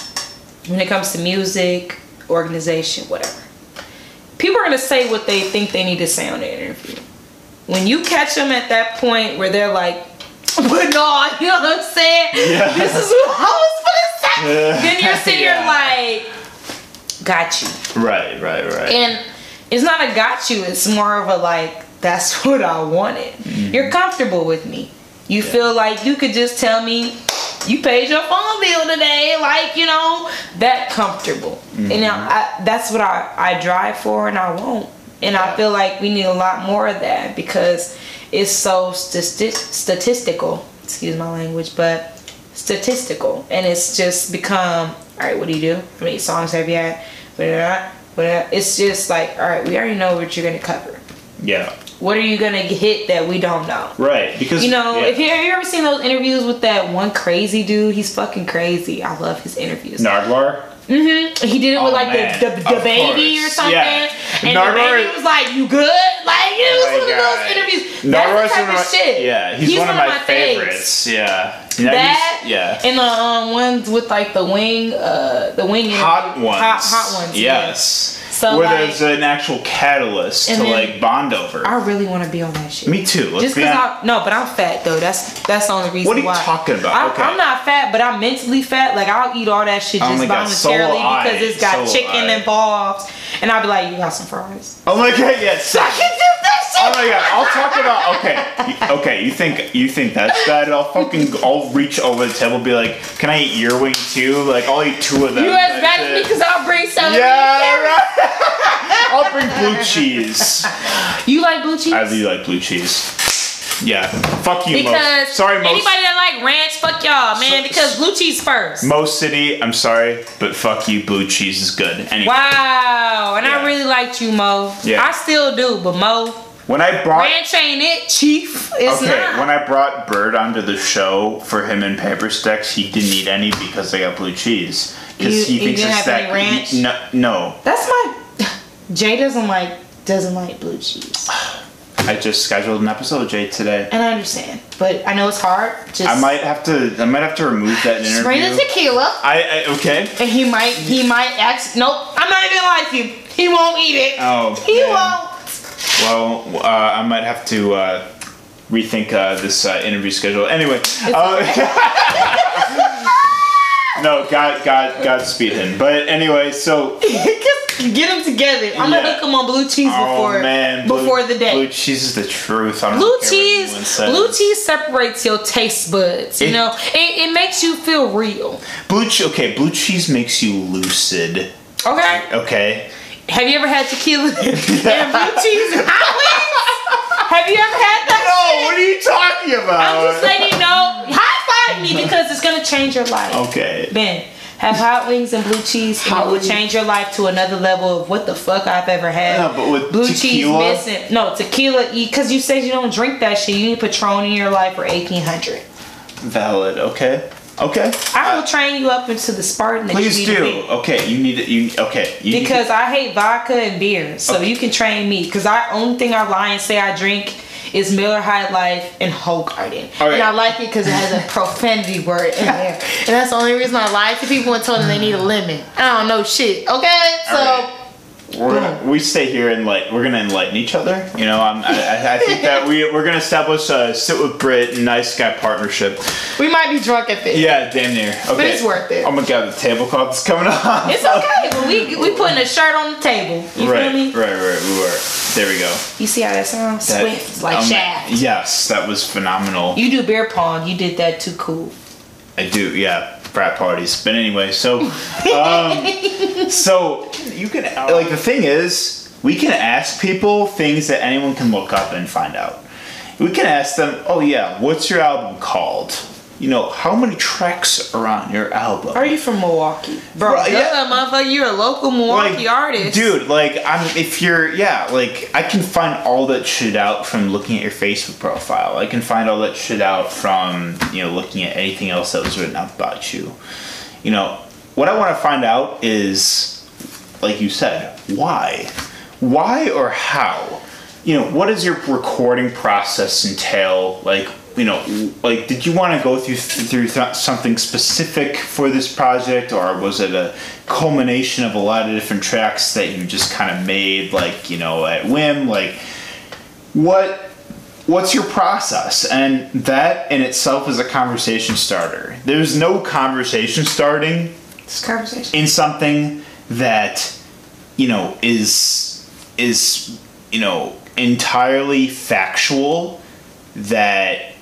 when it comes to music organization whatever people are gonna say what they think they need to say on the interview when you catch them at that point where they're like but no you know what i'm saying Yeah. this is what i was gonna say Yeah. then you're sitting here like got you Right, right, right. and it's not a got you, it's more of a like, that's what I wanted. Mm-hmm. You're comfortable with me. You feel like you could just tell me you paid your phone bill today, like, you know, that comfortable. And now mm-hmm. I, that's what I, I drive for and I won't. And I feel like we need a lot more of that because it's so stati- statistical. Excuse my language, but statistical. And it's just become, all right, what do you do? How many songs have you had? But it's just like, all right, we already know what you're gonna cover. yeah. What are you gonna hit that we don't know? Right, because You know, yeah. if you have you ever seen those interviews with that one crazy dude? He's fucking crazy. I love his interviews. Nardwuar. Mm-hmm. He did it Oh, with like man. the the, the baby course. or something, Yeah. and Nardwuar- the baby was like, "You good?" Like it was Oh my one of God. those interviews. Nardwuar's That's the type of my, shit. Yeah, he's, one, of my, faves. favorites. Yeah. You That yeah. and the um, ones with like the wing, uh, the wing. Hot ones. hot, hot ones. yeah. So, Where like- there's an actual catalyst to like bond over. I really want to be on that shit. Me too. Let's Just because I no, but I'm fat though. That's that's the only reason. What are you why. talking about? I, Okay. I'm not fat, but I'm mentally fat. Like I'll eat all that shit just my God, so voluntarily because it's got So chicken involved, and I'll be like, "You got some fries?" Oh my god, yes. I can do that shit. Oh my god, I'll talk about okay. Okay, you think you think that's bad? I'll fucking I'll reach over the table and be like, Can I eat your wing too? Like I'll eat two of them. You as bad as me because I'll bring some. Yeah, right. I'll bring blue cheese. You like blue cheese? I really like blue cheese. Yeah. Fuck you, because Mo. Sorry, Mo. anybody that like ranch, fuck y'all, man. Because blue cheese first. Mo City, I'm sorry, but fuck you, blue cheese is good. Anyway. Wow, and Yeah. I really liked you, Mo. Yeah. I still do, but Mo, When I brought ranch ain't it, Chief. It's Okay, not. when I brought Bird onto the show for him and Paper Sticks, he didn't eat any because I got blue cheese. Because he thinks it's that ranch? he- no, no, That's my. Jay doesn't like doesn't like blue cheese, I just scheduled an episode, of Jay, today. and I understand, but I know it's hard. Just I might have to. I might have to remove that just bring the tequila, I, I okay. and he might he might ask. Nope, I'm not even gonna you. He won't eat it. Oh, he man. won't. Well, uh, I might have to uh, rethink uh, this uh, interview schedule. Anyway, uh, no, God, God, God, speed him. But anyway, so Just get them together. I'm Yeah. gonna hook him on blue cheese oh before man, blue- before the day. blue cheese is the truth. I Blue cheese, blue cheese separates your taste buds. You It- know, it, it makes you feel real. Blue cheese, okay, blue cheese makes you lucid. Okay. Okay. Have you ever had tequila and blue cheese and hot wings? Have you ever had that? No, shit? what are you talking about? I'm just letting you know. Me because it's gonna change your life. Okay. Ben, have hot wings and blue cheese, and Hot it will change your life to another level of what the fuck I've ever had. Yeah, but with blue cheese tequila? missing. No, tequila. Because you said you don't drink that shit. You need Patron in your life for eighteen hundred. Valid. Okay. Okay. I will train you up into the Spartan that Please do. Okay, you need it. You okay? You Because I hate vodka and beer, so Okay. you can train me. Because I only thing I lie and say I drink is Miller High Life and Hoegaarden, right. and I like it because it has a profanity word in there, and that's the only reason I lied to people and told them they need a lemon. I don't know shit. Okay, so right. We're we stay here and like we're gonna enlighten each other. You know, I'm, I, I- I think that we we're gonna establish a sit with Brit nice guy partnership. We might be drunk at this. Yeah, damn near. Okay. But it's worth it. Oh my god, the tablecloth's coming on. It's okay, but we we putting a shirt on the table. You right, feel me? right, right. We were. There we go. You see how that sounds? That- Swift, like um, Shaft. Yes, that was phenomenal. You do beer pong. You did that too cool. I do, yeah. Frat parties. But anyway, so um, so you can like the thing is, we can ask people things that anyone can look up and find out. We can ask them, "Oh yeah, what's your album called?" You know, how many tracks are on your album? Are you from Milwaukee, bro? Right, yeah, motherfucker. You're a local Milwaukee artist, Dude, like I'm if you're yeah, like I can find all that shit out from looking at your Facebook profile. I can find all that shit out from, you know, looking at anything else that was written up about you. You know, what I want to find out is like you said, why? Why or how? You know, what does your recording process entail? Like, you know, like did you want to go through through th- something specific for this project, or was it a culmination of a lot of different tracks that you just kind of made, like you know, at whim? Like, what what's your process? And that in itself is a conversation starter. There's no conversation starting conversation. in something that you know is is you know entirely factual that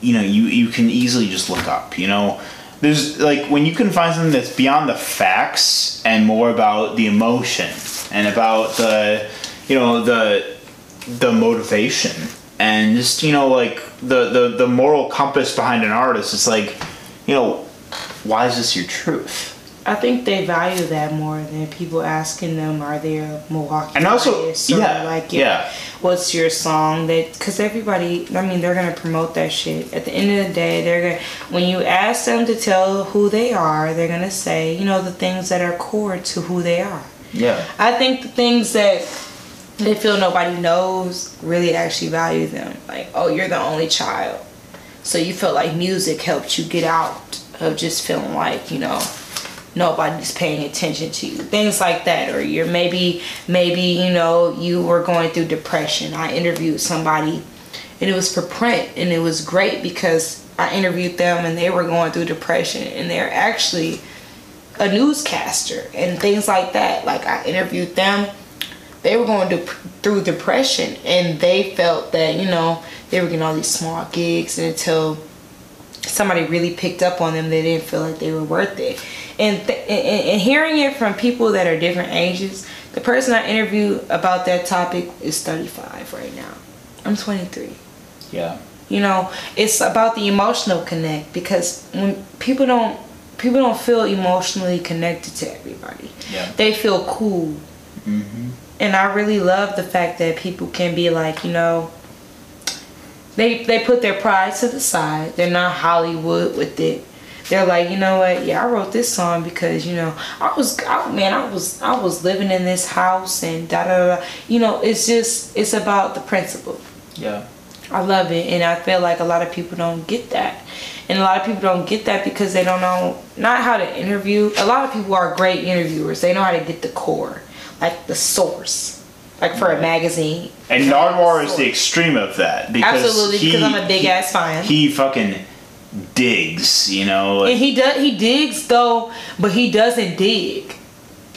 you know you you can easily just look up you know? There's like when you can find something that's beyond the facts and more about the emotion and about the you know the the motivation and just you know like the the, the moral compass behind an artist it's like you know why is this your truth I think they value that more than people asking them, "Are they a Milwaukee And also- artist?" or yeah, like, yeah. what's your song?" That because everybody, I mean, they're gonna promote that shit. At the end of the day, they're gonna when you ask them to tell who they are, they're gonna say, you know, the things that are core to who they are. yeah I think the things that they feel nobody knows really actually value them. Like, oh, you're the only child. So you felt like music helped you get out of just feeling like, you know, nobody's paying attention to you. Things like that. Or you're maybe, maybe, you know, you were going through depression. I interviewed somebody and it was for print and it was great because I interviewed them and they were going through depression and they're actually a newscaster and things like that. Like I interviewed them, they were going through depression and they felt that you know they were getting all these small gigs and until somebody really picked up on them, they didn't feel like they were worth it. And th- and, hearing it from people that are different ages, the person I interviewed about that topic is 35 right now. I'm 23 yeah you know it's about the emotional connect because when people don't people don't feel emotionally connected to everybody Yeah. they feel cool mm-hmm. and i really love the fact that people can be like you know they they put their pride to the side they're not hollywood with it they're like you know what yeah i wrote this song because you know i was I, man i was i was living in this house and da da da you know it's just it's about the principle yeah I love it, and I feel like a lot of people don't get that, and a lot of people don't get that because they don't know not how to interview. A lot of people are great interviewers. They know how to get the core, like the source, like for a magazine. And Nardwuar is the extreme of that because Absolutely, he, because I'm a big he- ass fan. He fucking digs, you know. and he does he digs though, but he doesn't dig.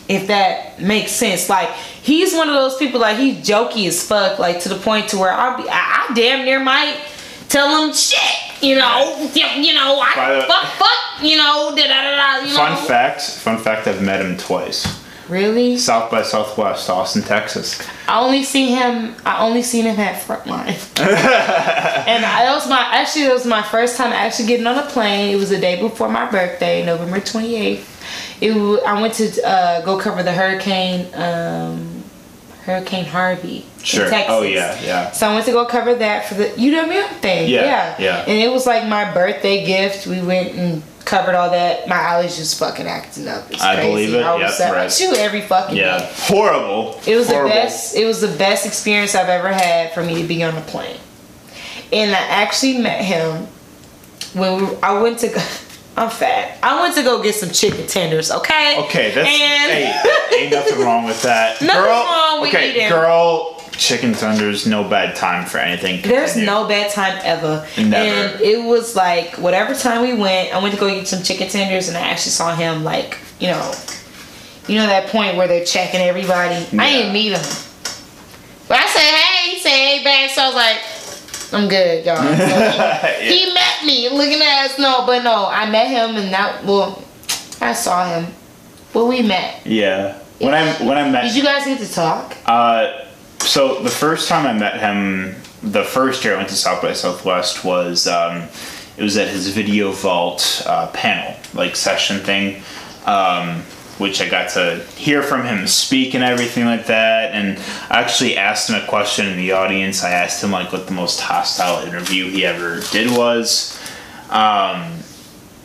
If that makes sense, like he's one of those people like he's jokey as fuck, like to the point to where I'll be I, I damn near might tell him shit, you know, you, know, I fuck fuck, you know, da da da da, you fun know. fact, fun fact, I've met him twice. Really? South by Southwest, Austin, Texas. I only see him. I only seen him at Frontline, and I, that was my actually it was my first time actually getting on a plane. It was the day before my birthday, November twenty eighth. It I went to uh, go cover the hurricane, um, Hurricane Harvey Sure. in Texas. Oh yeah, yeah. So I went to go cover that for the UWM thing. Yeah, Yeah, yeah. And it was like my birthday gift. We went and covered all that. My allergies just fucking acting up. It's I crazy. believe it. I was Yep, right. Shoot every fucking Yeah. day. Horrible. It was Horrible. the best. It was the best experience I've ever had for me to be on a plane. And I actually met him when we, I went to. go- I'm fat. I went to go get some chicken tenders. Okay. Okay, that's and hey, ain't nothing wrong with that. Nothing's girl, wrong with okay, eating. girl, chicken tenders, no bad time for anything. There's no bad time ever. Never. And it was like whatever time we went, I went to go get some chicken tenders and I actually saw him like, you know, you know that point where they're checking everybody. I didn't meet him. But I said, hey, he said, hey back. So I was like, I'm good, y'all. So he, he met me looking at us. No, but no, I met him and that well I saw him. Well we met. Yeah. When I when I met Did you guys get to talk? Uh, so the first time I met him, the first year I went to South by Southwest was um, it was at his Video Vault uh, panel, like session thing, um, which I got to hear from him speak and everything like that. And I actually asked him a question in the audience. I asked him like what the most hostile interview he ever did was, um,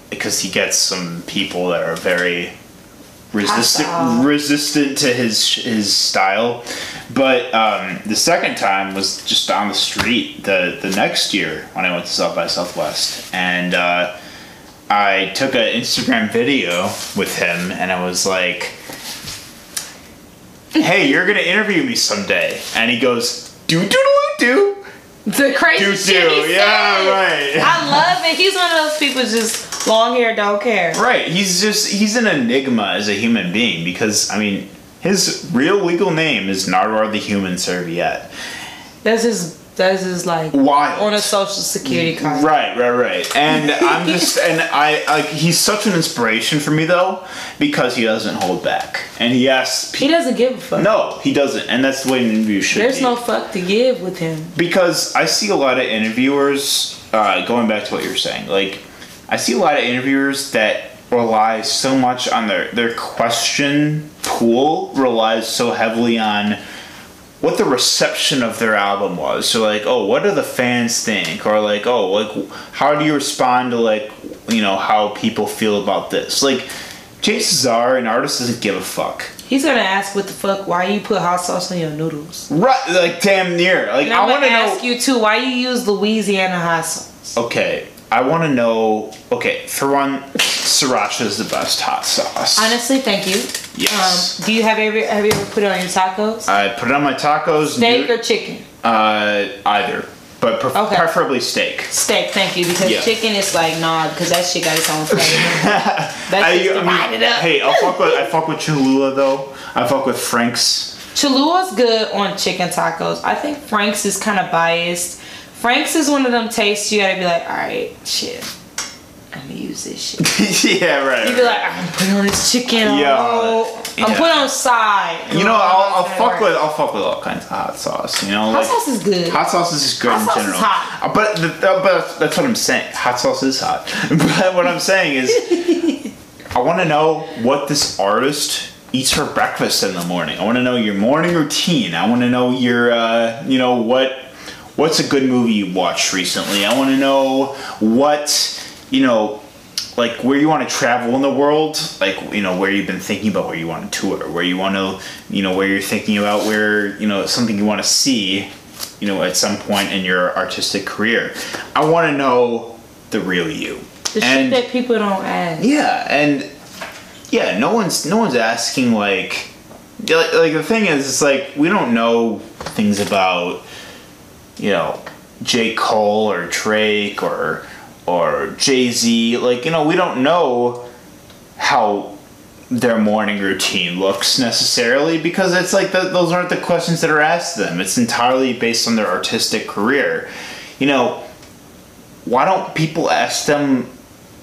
because he gets some people that are very resistant resistant to his his style. But um, the second time was just on the street the the next year when I went to South by Southwest, and uh, I took an Instagram video with him, and I was like, "Hey, you're gonna interview me someday," and he goes, "Do do do do." The crazy Do shit do, yeah, said. right. I love it. He's one of those people just long hair, don't care. Right. He's just he's an enigma as a human being because I mean his real legal name is Nardwuar the Human Serviette. That's his. That's his like Wild. on a social security card. Right, right, right. And I'm just and I like he's such an inspiration for me though because he doesn't hold back and he asks. He doesn't give a fuck. No, he doesn't, and that's the way an interview should There's be. no fuck to give with him. because I see a lot of interviewers. Uh, going back to what you're saying, like I see a lot of interviewers that rely so much on their their question pool relies so heavily on what the reception of their album was. So like, oh, what do the fans think? Or like, oh, like how do you respond to like, you know, how people feel about this? Like, Jay Cesar, an artist, doesn't give a fuck. He's gonna ask what the fuck why you put hot sauce on your noodles. Right, like damn near. Like I want to know. ask you too why you use Louisiana hot sauce. Okay, I want to know. Okay, for one, sriracha is the best hot sauce. Honestly, thank you. Yes. Um, do you have ever have you ever put it on your tacos? I put it on my tacos. Steak or chicken? uh, either, but pref- Okay. preferably steak. Steak, thank you. Because Yeah. chicken is like nah, because that shit got its own flavor. That's I, I mean, up. Hey, I'll fuck with I fuck with Cholula though. I fuck with Frank's. Cholula's good on chicken tacos. I think Frank's is kind of biased. Frank's is one of them tastes you gotta be like, all right, shit, I'm gonna use this shit. yeah, right. You'd be like, I'm gonna on this chicken. Yeah, Oh, I'm yeah. put on side. You know, I'll, I'll fuck with. I'll fuck with all kinds of hot sauce. You know, Hot like sauce is good. hot sauce is just good Hot in sauce is general. hot. Uh, But the, but that's what I'm saying. Hot sauce is hot. But what I'm saying is, I want to know what this artist eats for breakfast in the morning. I want to know your morning routine. I want to know your, uh, you know, what what's a good movie you watched recently. I want to know what, you know, like where you want to travel in the world, like you know where you've been thinking about where you want to tour, where you want to, you know, where you're thinking about where you know something you want to see, you know, at some point in your artistic career. I want to know the real you. The and shit that people don't ask. yeah, and yeah, no one's no one's asking like, like like the thing is, it's like we don't know things about, you know, J Cole or Drake or or Jay Z. Like you know, we don't know how their morning routine looks necessarily because it's like the, those aren't the questions that are asked them. It's entirely based on their artistic career. You know, why don't people ask them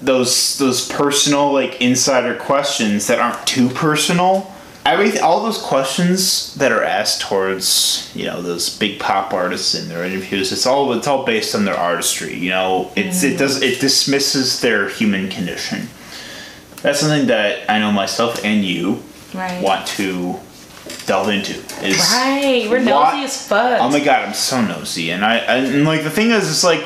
those those personal like insider questions that aren't too personal? Every all those questions that are asked towards you know those big pop artists in their interviews, it's all it's all based on their artistry. You know, it's it does it dismisses their human condition. That's something that I know myself and you Right. want to delve into. Is Right. We're Why- nosy as fuck. Oh my god, I'm so nosy, and I and like the thing is, it's like,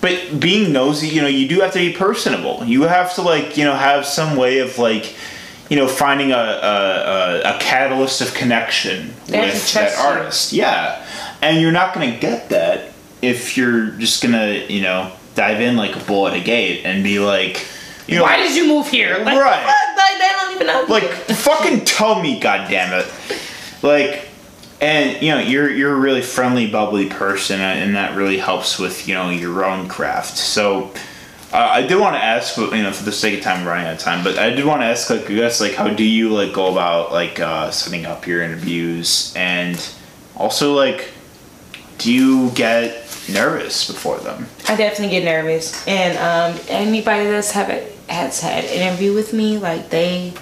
but being nosy, you know, you do have to be personable. You have to like, you know, have some way of like, you know, finding a a, a, a catalyst of connection with that artist. Yeah, and you're not gonna get that if you're just gonna, you know, dive in like a bull at a gate and be like. You know, Why did you move here? Like, Right. what? Like they don't even know. like fucking tell me, goddammit. Like, and you know, you're you're a really friendly, bubbly person, and that really helps with you know your own craft. So. Uh, I did want to ask, you know, for the sake of time, running out of time, but I did want to ask, like, I guess, like, how do you like go about like uh, setting up your interviews, and also like, do you get nervous before them? I definitely get nervous, and um, anybody that's have has had an interview with me, like they,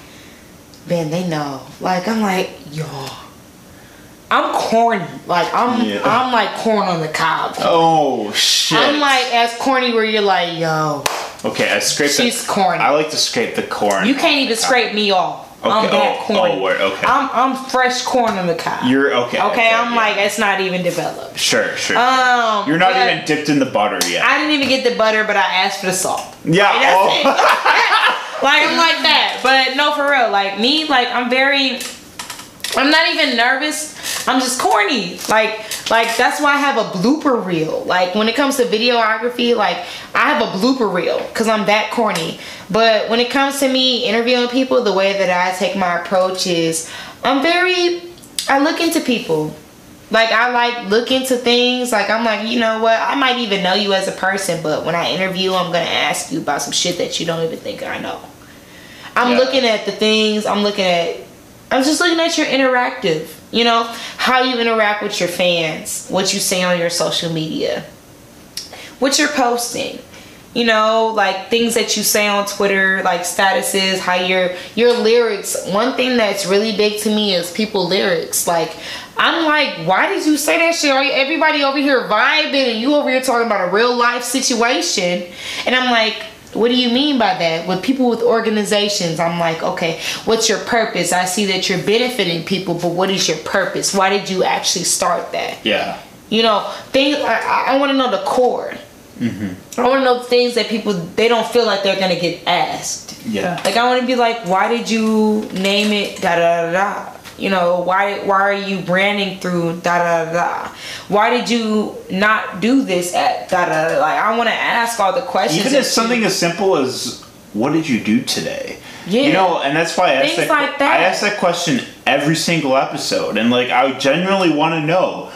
man, they know. Like I'm like, yo, I'm corny. Like I'm, Yeah. I'm like corn on the cob. Oh shit! I'm like as corny where you're like, yo, okay, I scrape she's the, corny. I like to scrape the corn. you can't even scrape me off. I'm Okay, that oh, corny. oh, word, okay. I'm I'm fresh corn on the cob. You're okay. okay, I'm yeah. like it's not even developed. Sure, sure. Um, You're not even dipped in the butter yet. I didn't even get the butter, but I asked for the salt. yeah. Like, oh. like I'm like that. But no, for real. Like me, like I'm very. I'm not even nervous. I'm just corny. Like, like that's why I have a blooper reel. Like when it comes to videography, like I have a blooper reel because I'm that corny. But when it comes to me interviewing people, the way that I take my approach is I'm very. I look into people. Like I like look into things. Like I'm like, you know what? I might even know you as a person, but when I interview, I'm gonna ask you about some shit that you don't even think I know. I'm Yeah. looking at the things. I'm looking at. I'm just looking at your interactive. You know how you interact with your fans, what you say on your social media, what you're posting. You know, like things that you say on Twitter, like statuses, how your your lyrics. One thing that's really big to me is people lyrics. Like I'm like, why did you say that shit? Are everybody over here vibing and you over here talking about a real life situation? And I'm like, what do you mean by that? With people with organizations, I'm like, okay, what's your purpose? I see that you're benefiting people, but what is your purpose? Why did you actually start that? yeah. You know, things. I, I- want to know the core. Mm-hmm. I want to know things that people they don't feel like they're gonna get asked. Yeah. Like I want to be like, why did you name it da da da da? You know, why why are you branding through da da da? Why did you not do this at da da da? Like I want to ask all the questions. Even as something as simple as what did you do today? Yeah. You know, and that's why I ask that, like that. I ask that question every single episode, and like I genuinely want to know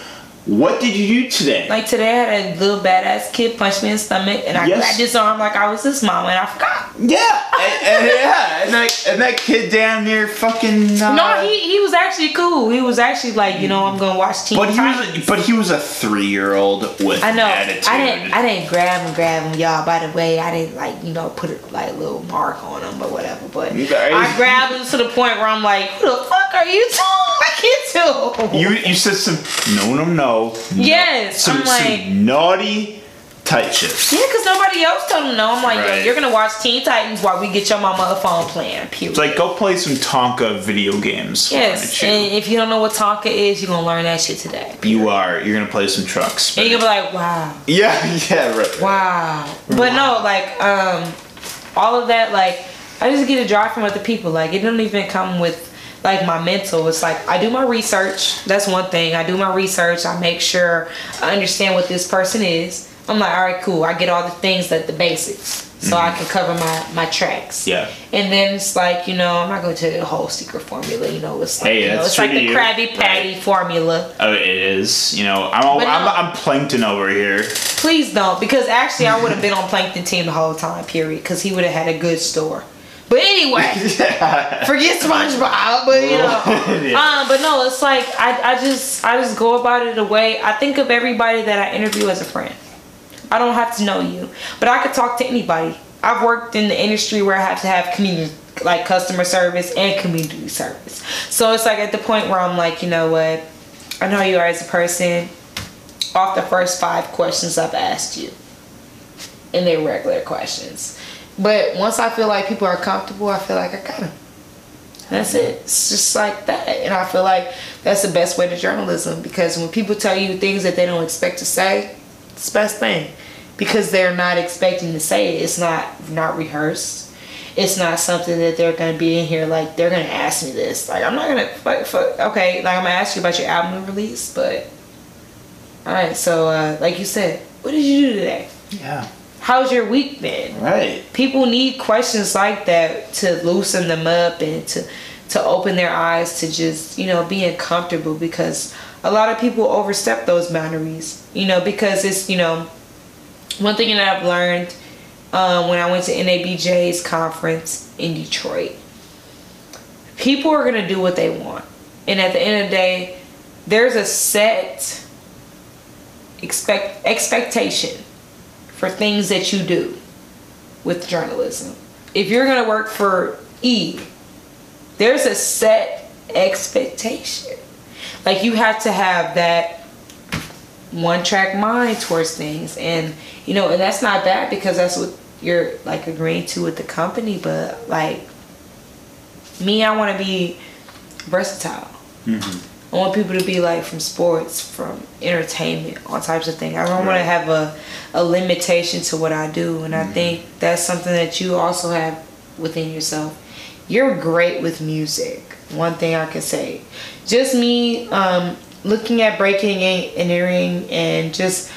what did you do today? Like today, I had a little badass kid punch me in the stomach, and I Yes. grabbed his arm like I was his mama, and I forgot. yeah, and, and yeah, and that and that kid damn near fucking. Uh, No, he he was actually cool. He was actually like, you know, I'm gonna watch Teen But he Titans. was, a, but he was a three-year-old with I know. attitude. I didn't. I didn't grab him. Grab him, y'all. By the way, I didn't like you know put a, like a little mark on him or whatever. But I grabbed him to the point where I'm like, who the fuck are you talking You you said some no no no. Yes, some, I'm like- some naughty tight shit. Yeah, because nobody else told him no. I'm like, Right. yo, you're gonna watch Teen Titans while we get your mama a phone plan. Period. It's like go play some Tonka video games. yes, and if you don't know what Tonka is, you're gonna learn that shit today. You are. You're gonna play some trucks. And you're gonna be like, wow. yeah, yeah, right. Wow. But no, like um all of that like I just get a drive from other people. Like it doesn't even come with like my mental. It's like I do my research. That's one thing. I do my research. I make sure I understand what this person is. I'm like, all right, cool. I get all the things that the basics. So I can cover my my tracks. Mm-hmm. Yeah. And then it's like, you know, I'm not going to tell you the whole secret formula, you know, it's like Hey, you know, it's like the you. Krabby Patty formula. Oh, it is. You know, I'm all, I'm. I'm plankton over here. Please don't, because actually I would have been on Plankton team the whole time, period, because he would have had a good store. But anyway, forget SpongeBob, but you know, Yeah. um, but no, it's like I, I just, I just go about it a way. I think of everybody that I interview as a friend. I don't have to know you, but I could talk to anybody. I've worked in the industry where I have to have community, like customer service and community service. So it's like at the point where I'm like, you know what, I know you are as a person off the first five questions I've asked you. And they're regular questions. But once I feel like people are comfortable, I feel like I got them. That's it. It's just like that. And I feel like that's the best way to journalism because when people tell you things that they don't expect to say, it's the best thing. Because they're not expecting to say it. It's not not rehearsed. It's not something that they're gonna be in here like they're gonna ask me this. Like I'm not gonna fuck, fuck, okay, like I'm gonna ask you about your album release, but Alright, so uh, like you said, what did you do today? yeah. How's your week been? Right. People need questions like that to loosen them up and to to open their eyes to just you know being comfortable because a lot of people overstep those boundaries. You know because it's you know one thing that I've learned um, when I went to NABJ's conference in Detroit. People are gonna do what they want, and at the end of the day, there's a set expect expectation for things that you do with journalism. If you're gonna work for E, there's a set expectation. Like you have to have that one track mind towards things and you know and that's not bad because that's what you're like agreeing to with the company but like me i want to be versatile mm-hmm. I want people to be like from sports from entertainment all types of things. I don't want to have a, a limitation to what i do and i think that's something that you also have within yourself. You're great with music one thing i can say. Just me um, looking at breaking and entering and just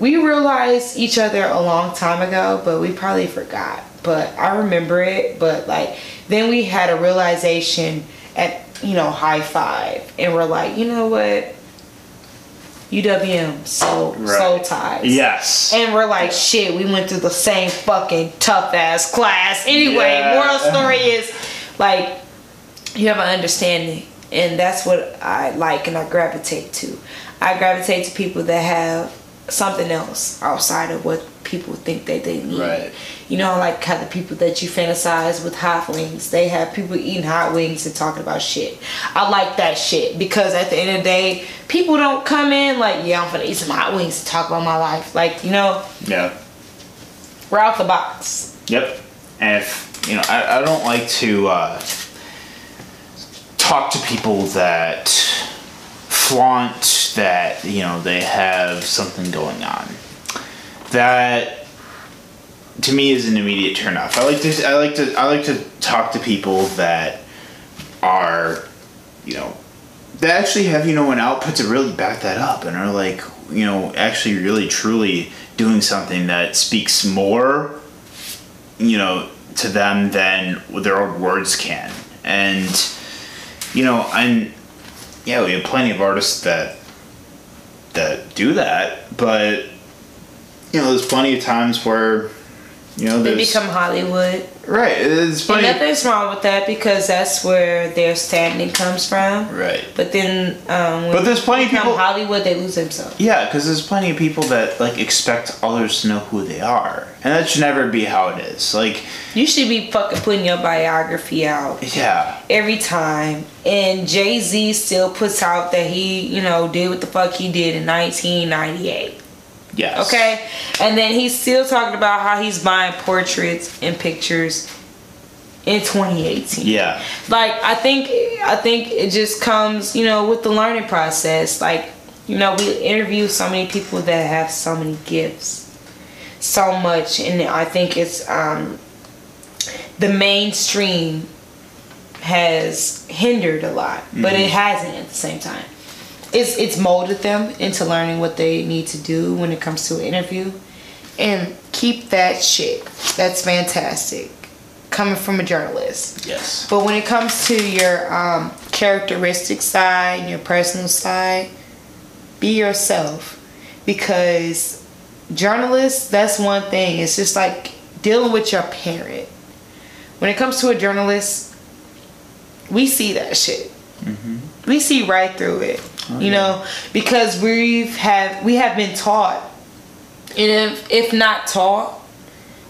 we realized each other a long time ago but we probably forgot. But i remember it but like then we had a realization at you know high five and we're like you know what uwm soul soul Right. ties Yes. and we're like, shit, we went through the same fucking tough ass class. Anyway, Yeah. moral story is like, you have an understanding. And that's what I like and I gravitate to. I gravitate to people that have something else outside of what people think that they need. Right. You know, like how the people that you fantasize with hot wings, they have people eating hot wings and talking about shit. I like that shit because at the end of the day, people don't come in like, yeah, I'm gonna eat some hot wings and talk about my life. Like, you know, yeah. we're out the box. Yep. And if you know, I, I don't like to uh, talk to people that flaunt that you know they have something going on. That to me is an immediate turnoff. I like to I like to I like to talk to people that are you know that actually have you know an output to really back that up and are like you know actually really truly doing something that speaks more you know to them than their own words can and you know and yeah we have plenty of artists that that do that but you know there's plenty of times where you know They become Hollywood. right there's And nothing's wrong with that because that's where their standing comes from. right But then, um, when But there's plenty of they become people- Hollywood, they lose themselves. Yeah, because there's plenty of people that like expect others to know who they are, and that should never be how it is. Like, You should be fucking putting your biography out yeah, every time. And Jay Z still puts out that he, you know, did what the fuck he did in 1998. Yes, Okay? And then he's still talking about how he's buying portraits and pictures in 2018. yeah, like i think i think it just comes you know with the learning process. Like you know we interview so many people that have so many gifts. So much. And i think it's um the mainstream has hindered a lot. But it hasn't at the same time it's it's molded them into learning what they need to do when it comes to an interview and keep that shit that's fantastic coming from a journalist yes, but when it comes to your um, characteristic side and your personal side, be yourself. Because journalists, that's one thing. It's just like dealing with your parent. When it comes to a journalist, we see that shit. We see right through it. Oh, you know, because we've have we have been taught, and if if not taught,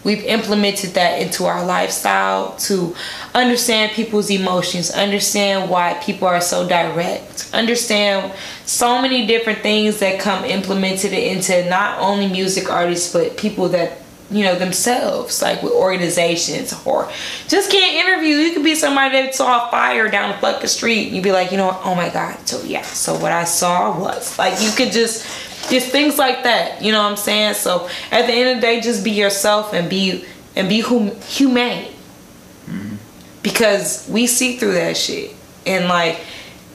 we've implemented that into our lifestyle to understand people's emotions understand why people are so direct understand so many different things that come implemented into not only music artists but people that you know themselves like with organizations or just can't interview. You could be somebody that saw a fire down the fucking street you'd be like you know what? oh my god. So yeah. So what i saw was like you could just just things like that. You know what i'm saying? So at the end of the day just be yourself and be and be hum- humane. Mm-hmm. Because we see through that shit. And like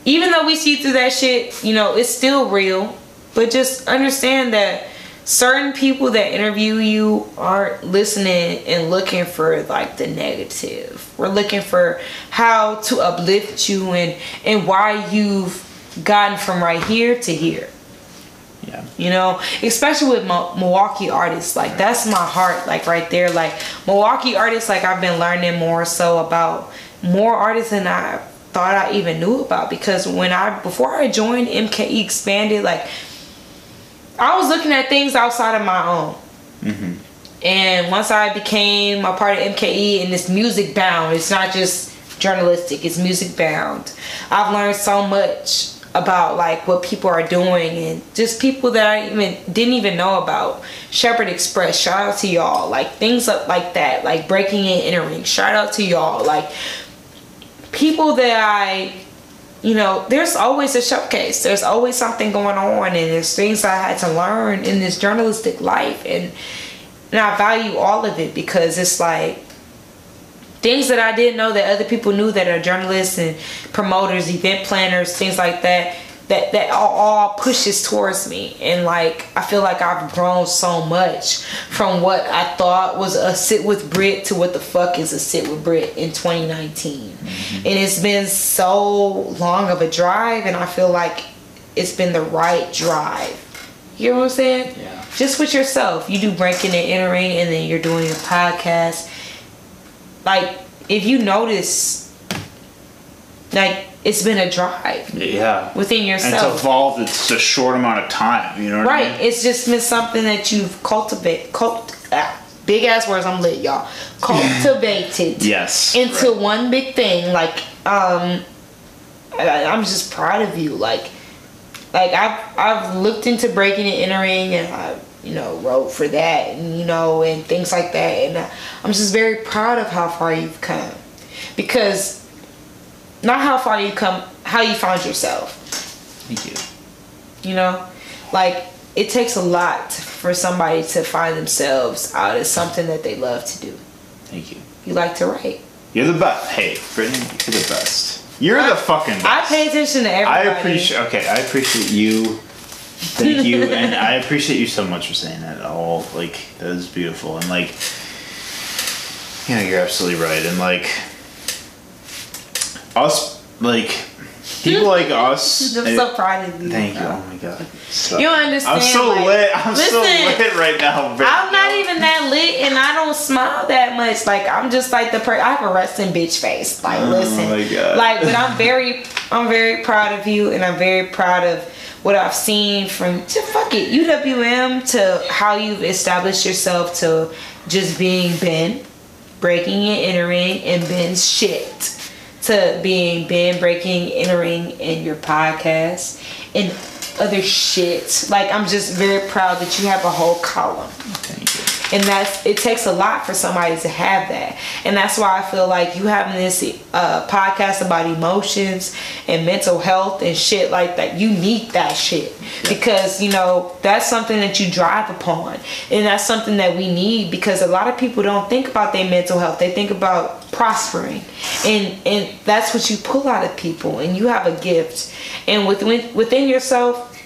even though we see through that shit you know it's still real. But just understand that certain people that interview you aren't listening and looking for like the negative. We're looking for how to uplift you and and why you've gotten from right here to here. Yeah. You know, especially with Mo- Milwaukee artists, like that's my heart, like right there. Like Milwaukee artists, like I've been learning more so about more artists than I thought I even knew about because when I before I joined MKE Expanded, like I was looking at things outside of my own. Mm-hmm. And once I became a part of MKE and this music bound, it's not just journalistic, it's music bound. I've learned so much about like what people are doing and just people that I even didn't even know about. Shepherd Express, shout out to y'all. Like things like like that, like breaking in and entering. Shout out to y'all. Like people that I you know, there's always a showcase. There's always something going on, and there's things I had to learn in this journalistic life, and and I value all of it because it's like things that I didn't know that other people knew that are journalists and promoters, event planners, things like that. That that all, all pushes towards me, and like I feel like I've grown so much from what I thought was a sit with Brit to what the fuck is a sit with Brit in 2019, mm-hmm. and it's been so long of a drive, and I feel like it's been the right drive. You know what I'm saying? Yeah. Just with yourself. You do breaking and entering, and then you're doing a podcast. Like, if you notice, like, it's been a drive Yeah. within And it's evolved It's a short amount of time. You know what I Right. mean? It's just been something that you've cultivated. Cult, ah, big ass words, I'm lit, y'all. Cultivated Yes. into right. one big thing. Like, um, I, I'm just proud of you. Like, like I've I've looked into breaking and entering, and I you know wrote for that, and you know, and things like that, and uh, I'm just very proud of how far you've come, because not how far you come, how you find yourself. Thank you. You know, like it takes a lot for somebody to find themselves out of something that they love to do. Thank you. You like to write. You're the best. Hey, Brittany, you're the best. You're the fucking best. I pay attention to everything. I everybody. appreciate. Okay, I appreciate you. Thank you, and I appreciate you so much for saying that. All like that is beautiful, and like, you know, you're absolutely right, and like, us, like, people like us. I'm so proud of you. Thank you. Oh my god. So- You understand, I'm so like- lit. I'm so lit right now. Brittany. I'm not even that lit, and I don't smile that much. Like I'm just like the per. I have a resting bitch face. Like Oh listen, my God. like but I'm very, I'm very proud of you, and I'm very proud of what I've seen from to fuck it UWM to how you've established yourself to just being Ben, breaking and entering, and Ben's shit to being band breaking, entering in your podcast and other shit. Like I'm just very proud that you have a whole column. And that's it takes a lot for somebody to have that. And that's why I feel like you having this uh, podcast about emotions and mental health and shit like that. You need that shit because you know that's something that you drive upon, and that's something that we need because a lot of people don't think about their mental health. They think about prospering, and and that's what you pull out of people. And you have a gift, and within within yourself,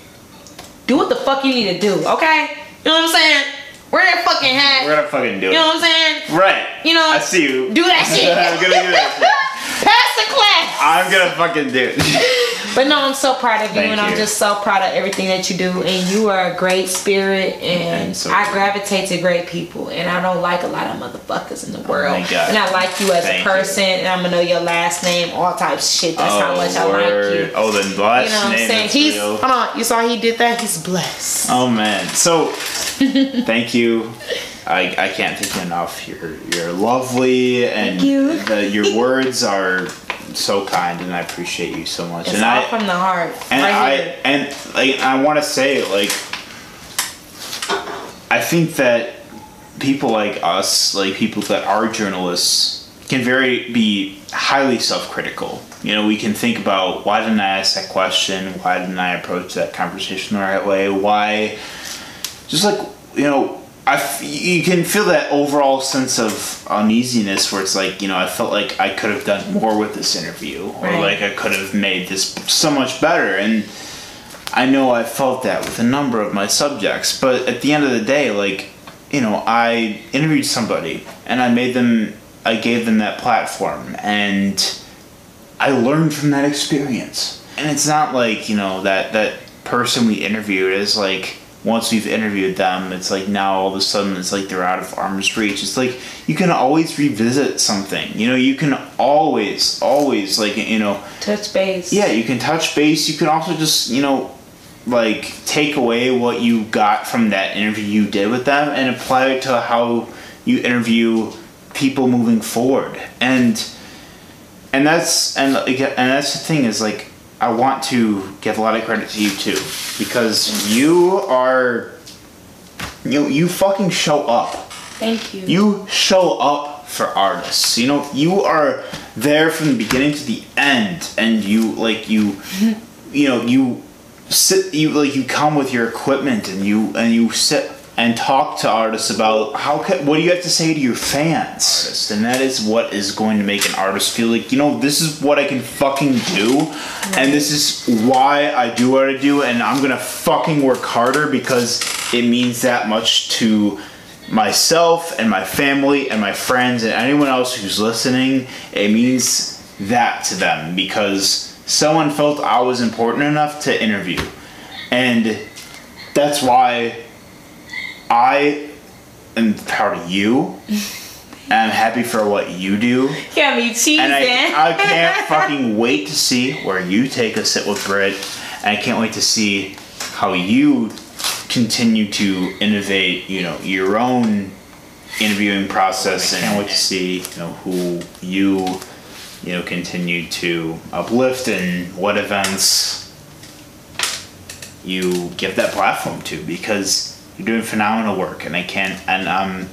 do what the fuck you need to do. Okay, you know what I'm saying? Wear that fucking. We're gonna fucking do it. You know what I'm saying? Right. You know, I see you. Do that shit. I'm gonna do that. Pass the class. I'm gonna fucking do it. But no, I'm so proud of you, Thank and I'm just so proud of everything that you do. And you are a great spirit, and so I gravitate to great people. And I don't like a lot of motherfuckers in the oh world. my God. And I like you as Thank a you. person, and I'm gonna know your last name, all types of shit. That's how oh, much I like you. Oh, the You last know what I'm saying? He's real. hold on. You saw he did that. He's blessed. Oh man. So thank you. I, I can't thank you enough. You're you're lovely and Thank you. The, your words are so kind and I appreciate you so much. It's and all I from the heart. and right I here. and like I want to say like I think that people like us, like people that are journalists, can very be highly self-critical. You know, we can think about why didn't I ask that question? Why didn't I approach that conversation the right way? Why? Just like you know, I f- you can feel that overall sense of uneasiness where it's like you know I felt like I could have done more with this interview or Right. like I could have made this so much better and I know I felt that with a number of my subjects, but at the end of the day, like, you know, I interviewed somebody and I made them, I gave them that platform and I learned from that experience. And it's not like, you know, that, that person we interviewed is like, once we've interviewed them, it's like now all of a sudden it's like they're out of arm's reach. It's like you can always revisit something. You know, you can always, always like you know, Touch base. yeah, you can touch base. You can also just you know, like take away what you got from that interview you did with them and apply it to how you interview people moving forward. And and that's and and that's the thing is like I want to give a lot of credit to you too because you are you you fucking show up. Thank you. You show up for artists. You know, you are there from the beginning to the end and you like you you know, you sit you like you come with your equipment and you and you sit and talk to artists about how what do you have to say to your fans? And that is what is going to make an artist feel like you know this is what i can fucking do and this is why i do what i do and i'm gonna fucking work harder because it means that much to myself and my family and my friends and anyone else who's listening. It means that to them because someone felt i was important enough to interview and that's why I am proud of you. and I'm happy for what you do. Got me cheesing. And I, I can't fucking wait to see where you take a sit with Brit. And I can't wait to see how you continue to innovate, you know, your own interviewing process. And I can't wait to see, you know, who you, you know, continue to uplift and what events you give that platform to because you're doing phenomenal work and I can't and I'm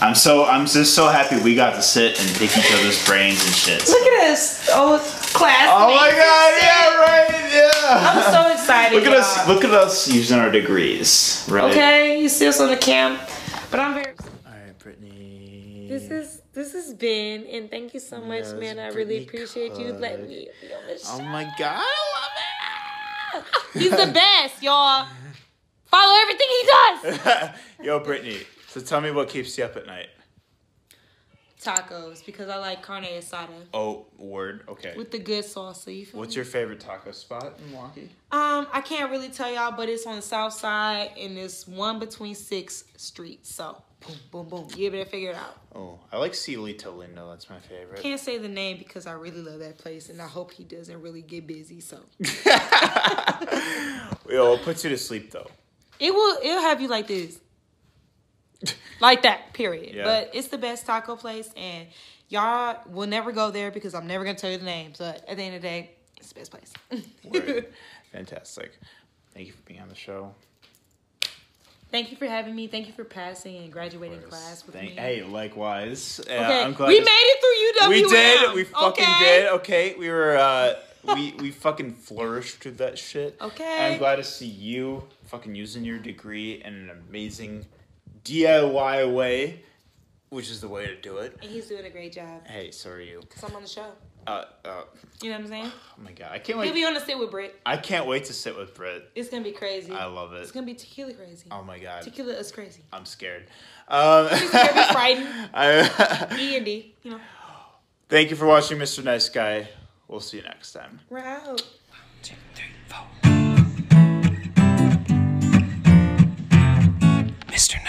I'm so I'm just so happy we got to sit and pick each other's brains and shit. Look at us, old classmates. Oh my god, yeah, right, yeah. I'm so excited. Look at us y'all. look at us using our degrees, right? Okay, you see us on the cam, but I'm very. Alright, Brittany. This is this has been, and thank you so much, Yes, man. I Brittany really appreciate you letting me be on this Oh my god, I love it. He's the best, y'all. Follow everything he does. Yo, Brittany. So tell me what keeps you up at night. Tacos, because I like carne asada Oh, word. Okay. with the good salsa. You feel What's me? your favorite taco spot in Milwaukee? Um, I can't really tell y'all, but it's on the south side, and it's one between six streets. So, boom, boom, boom. You better figure it out. Oh, I like Cielito Lindo. That's my favorite. Can't say the name because I really love that place, and I hope he doesn't really get busy. So Yo, it puts you to sleep though. It will it'll have you like this, like that. Period. Yeah. But it's the best taco place, and y'all will never go there because I'm never gonna tell you the name. But at the end of the day, it's the best place. Word. Fantastic. Thank you for being on the show. Thank you for having me. Thank you for passing and graduating class with Thank- me. Hey, likewise. Uh, okay, I'm glad we made it through UWM. We did. We fucking okay? did. Okay, we were. uh We we fucking flourished through that shit. Okay. I'm glad to see you fucking using your degree in an amazing DIY way, which is the way to do it. And he's doing a great job. Hey, so are you. Cause I'm on the show. Uh, uh, You know what I'm saying? oh my god, I can't wait. He'll wait. be on the sit with Britt. I can't wait to sit with Britt. It's gonna be crazy. I love it. It's gonna be tequila crazy. Oh my god, Tequila is crazy. I'm scared. Um, scared, be frightened. I- E and D. You know. Thank you for watching, Mr. Nice Guy. We'll see you next time. We're out. Mr. Nice Guy.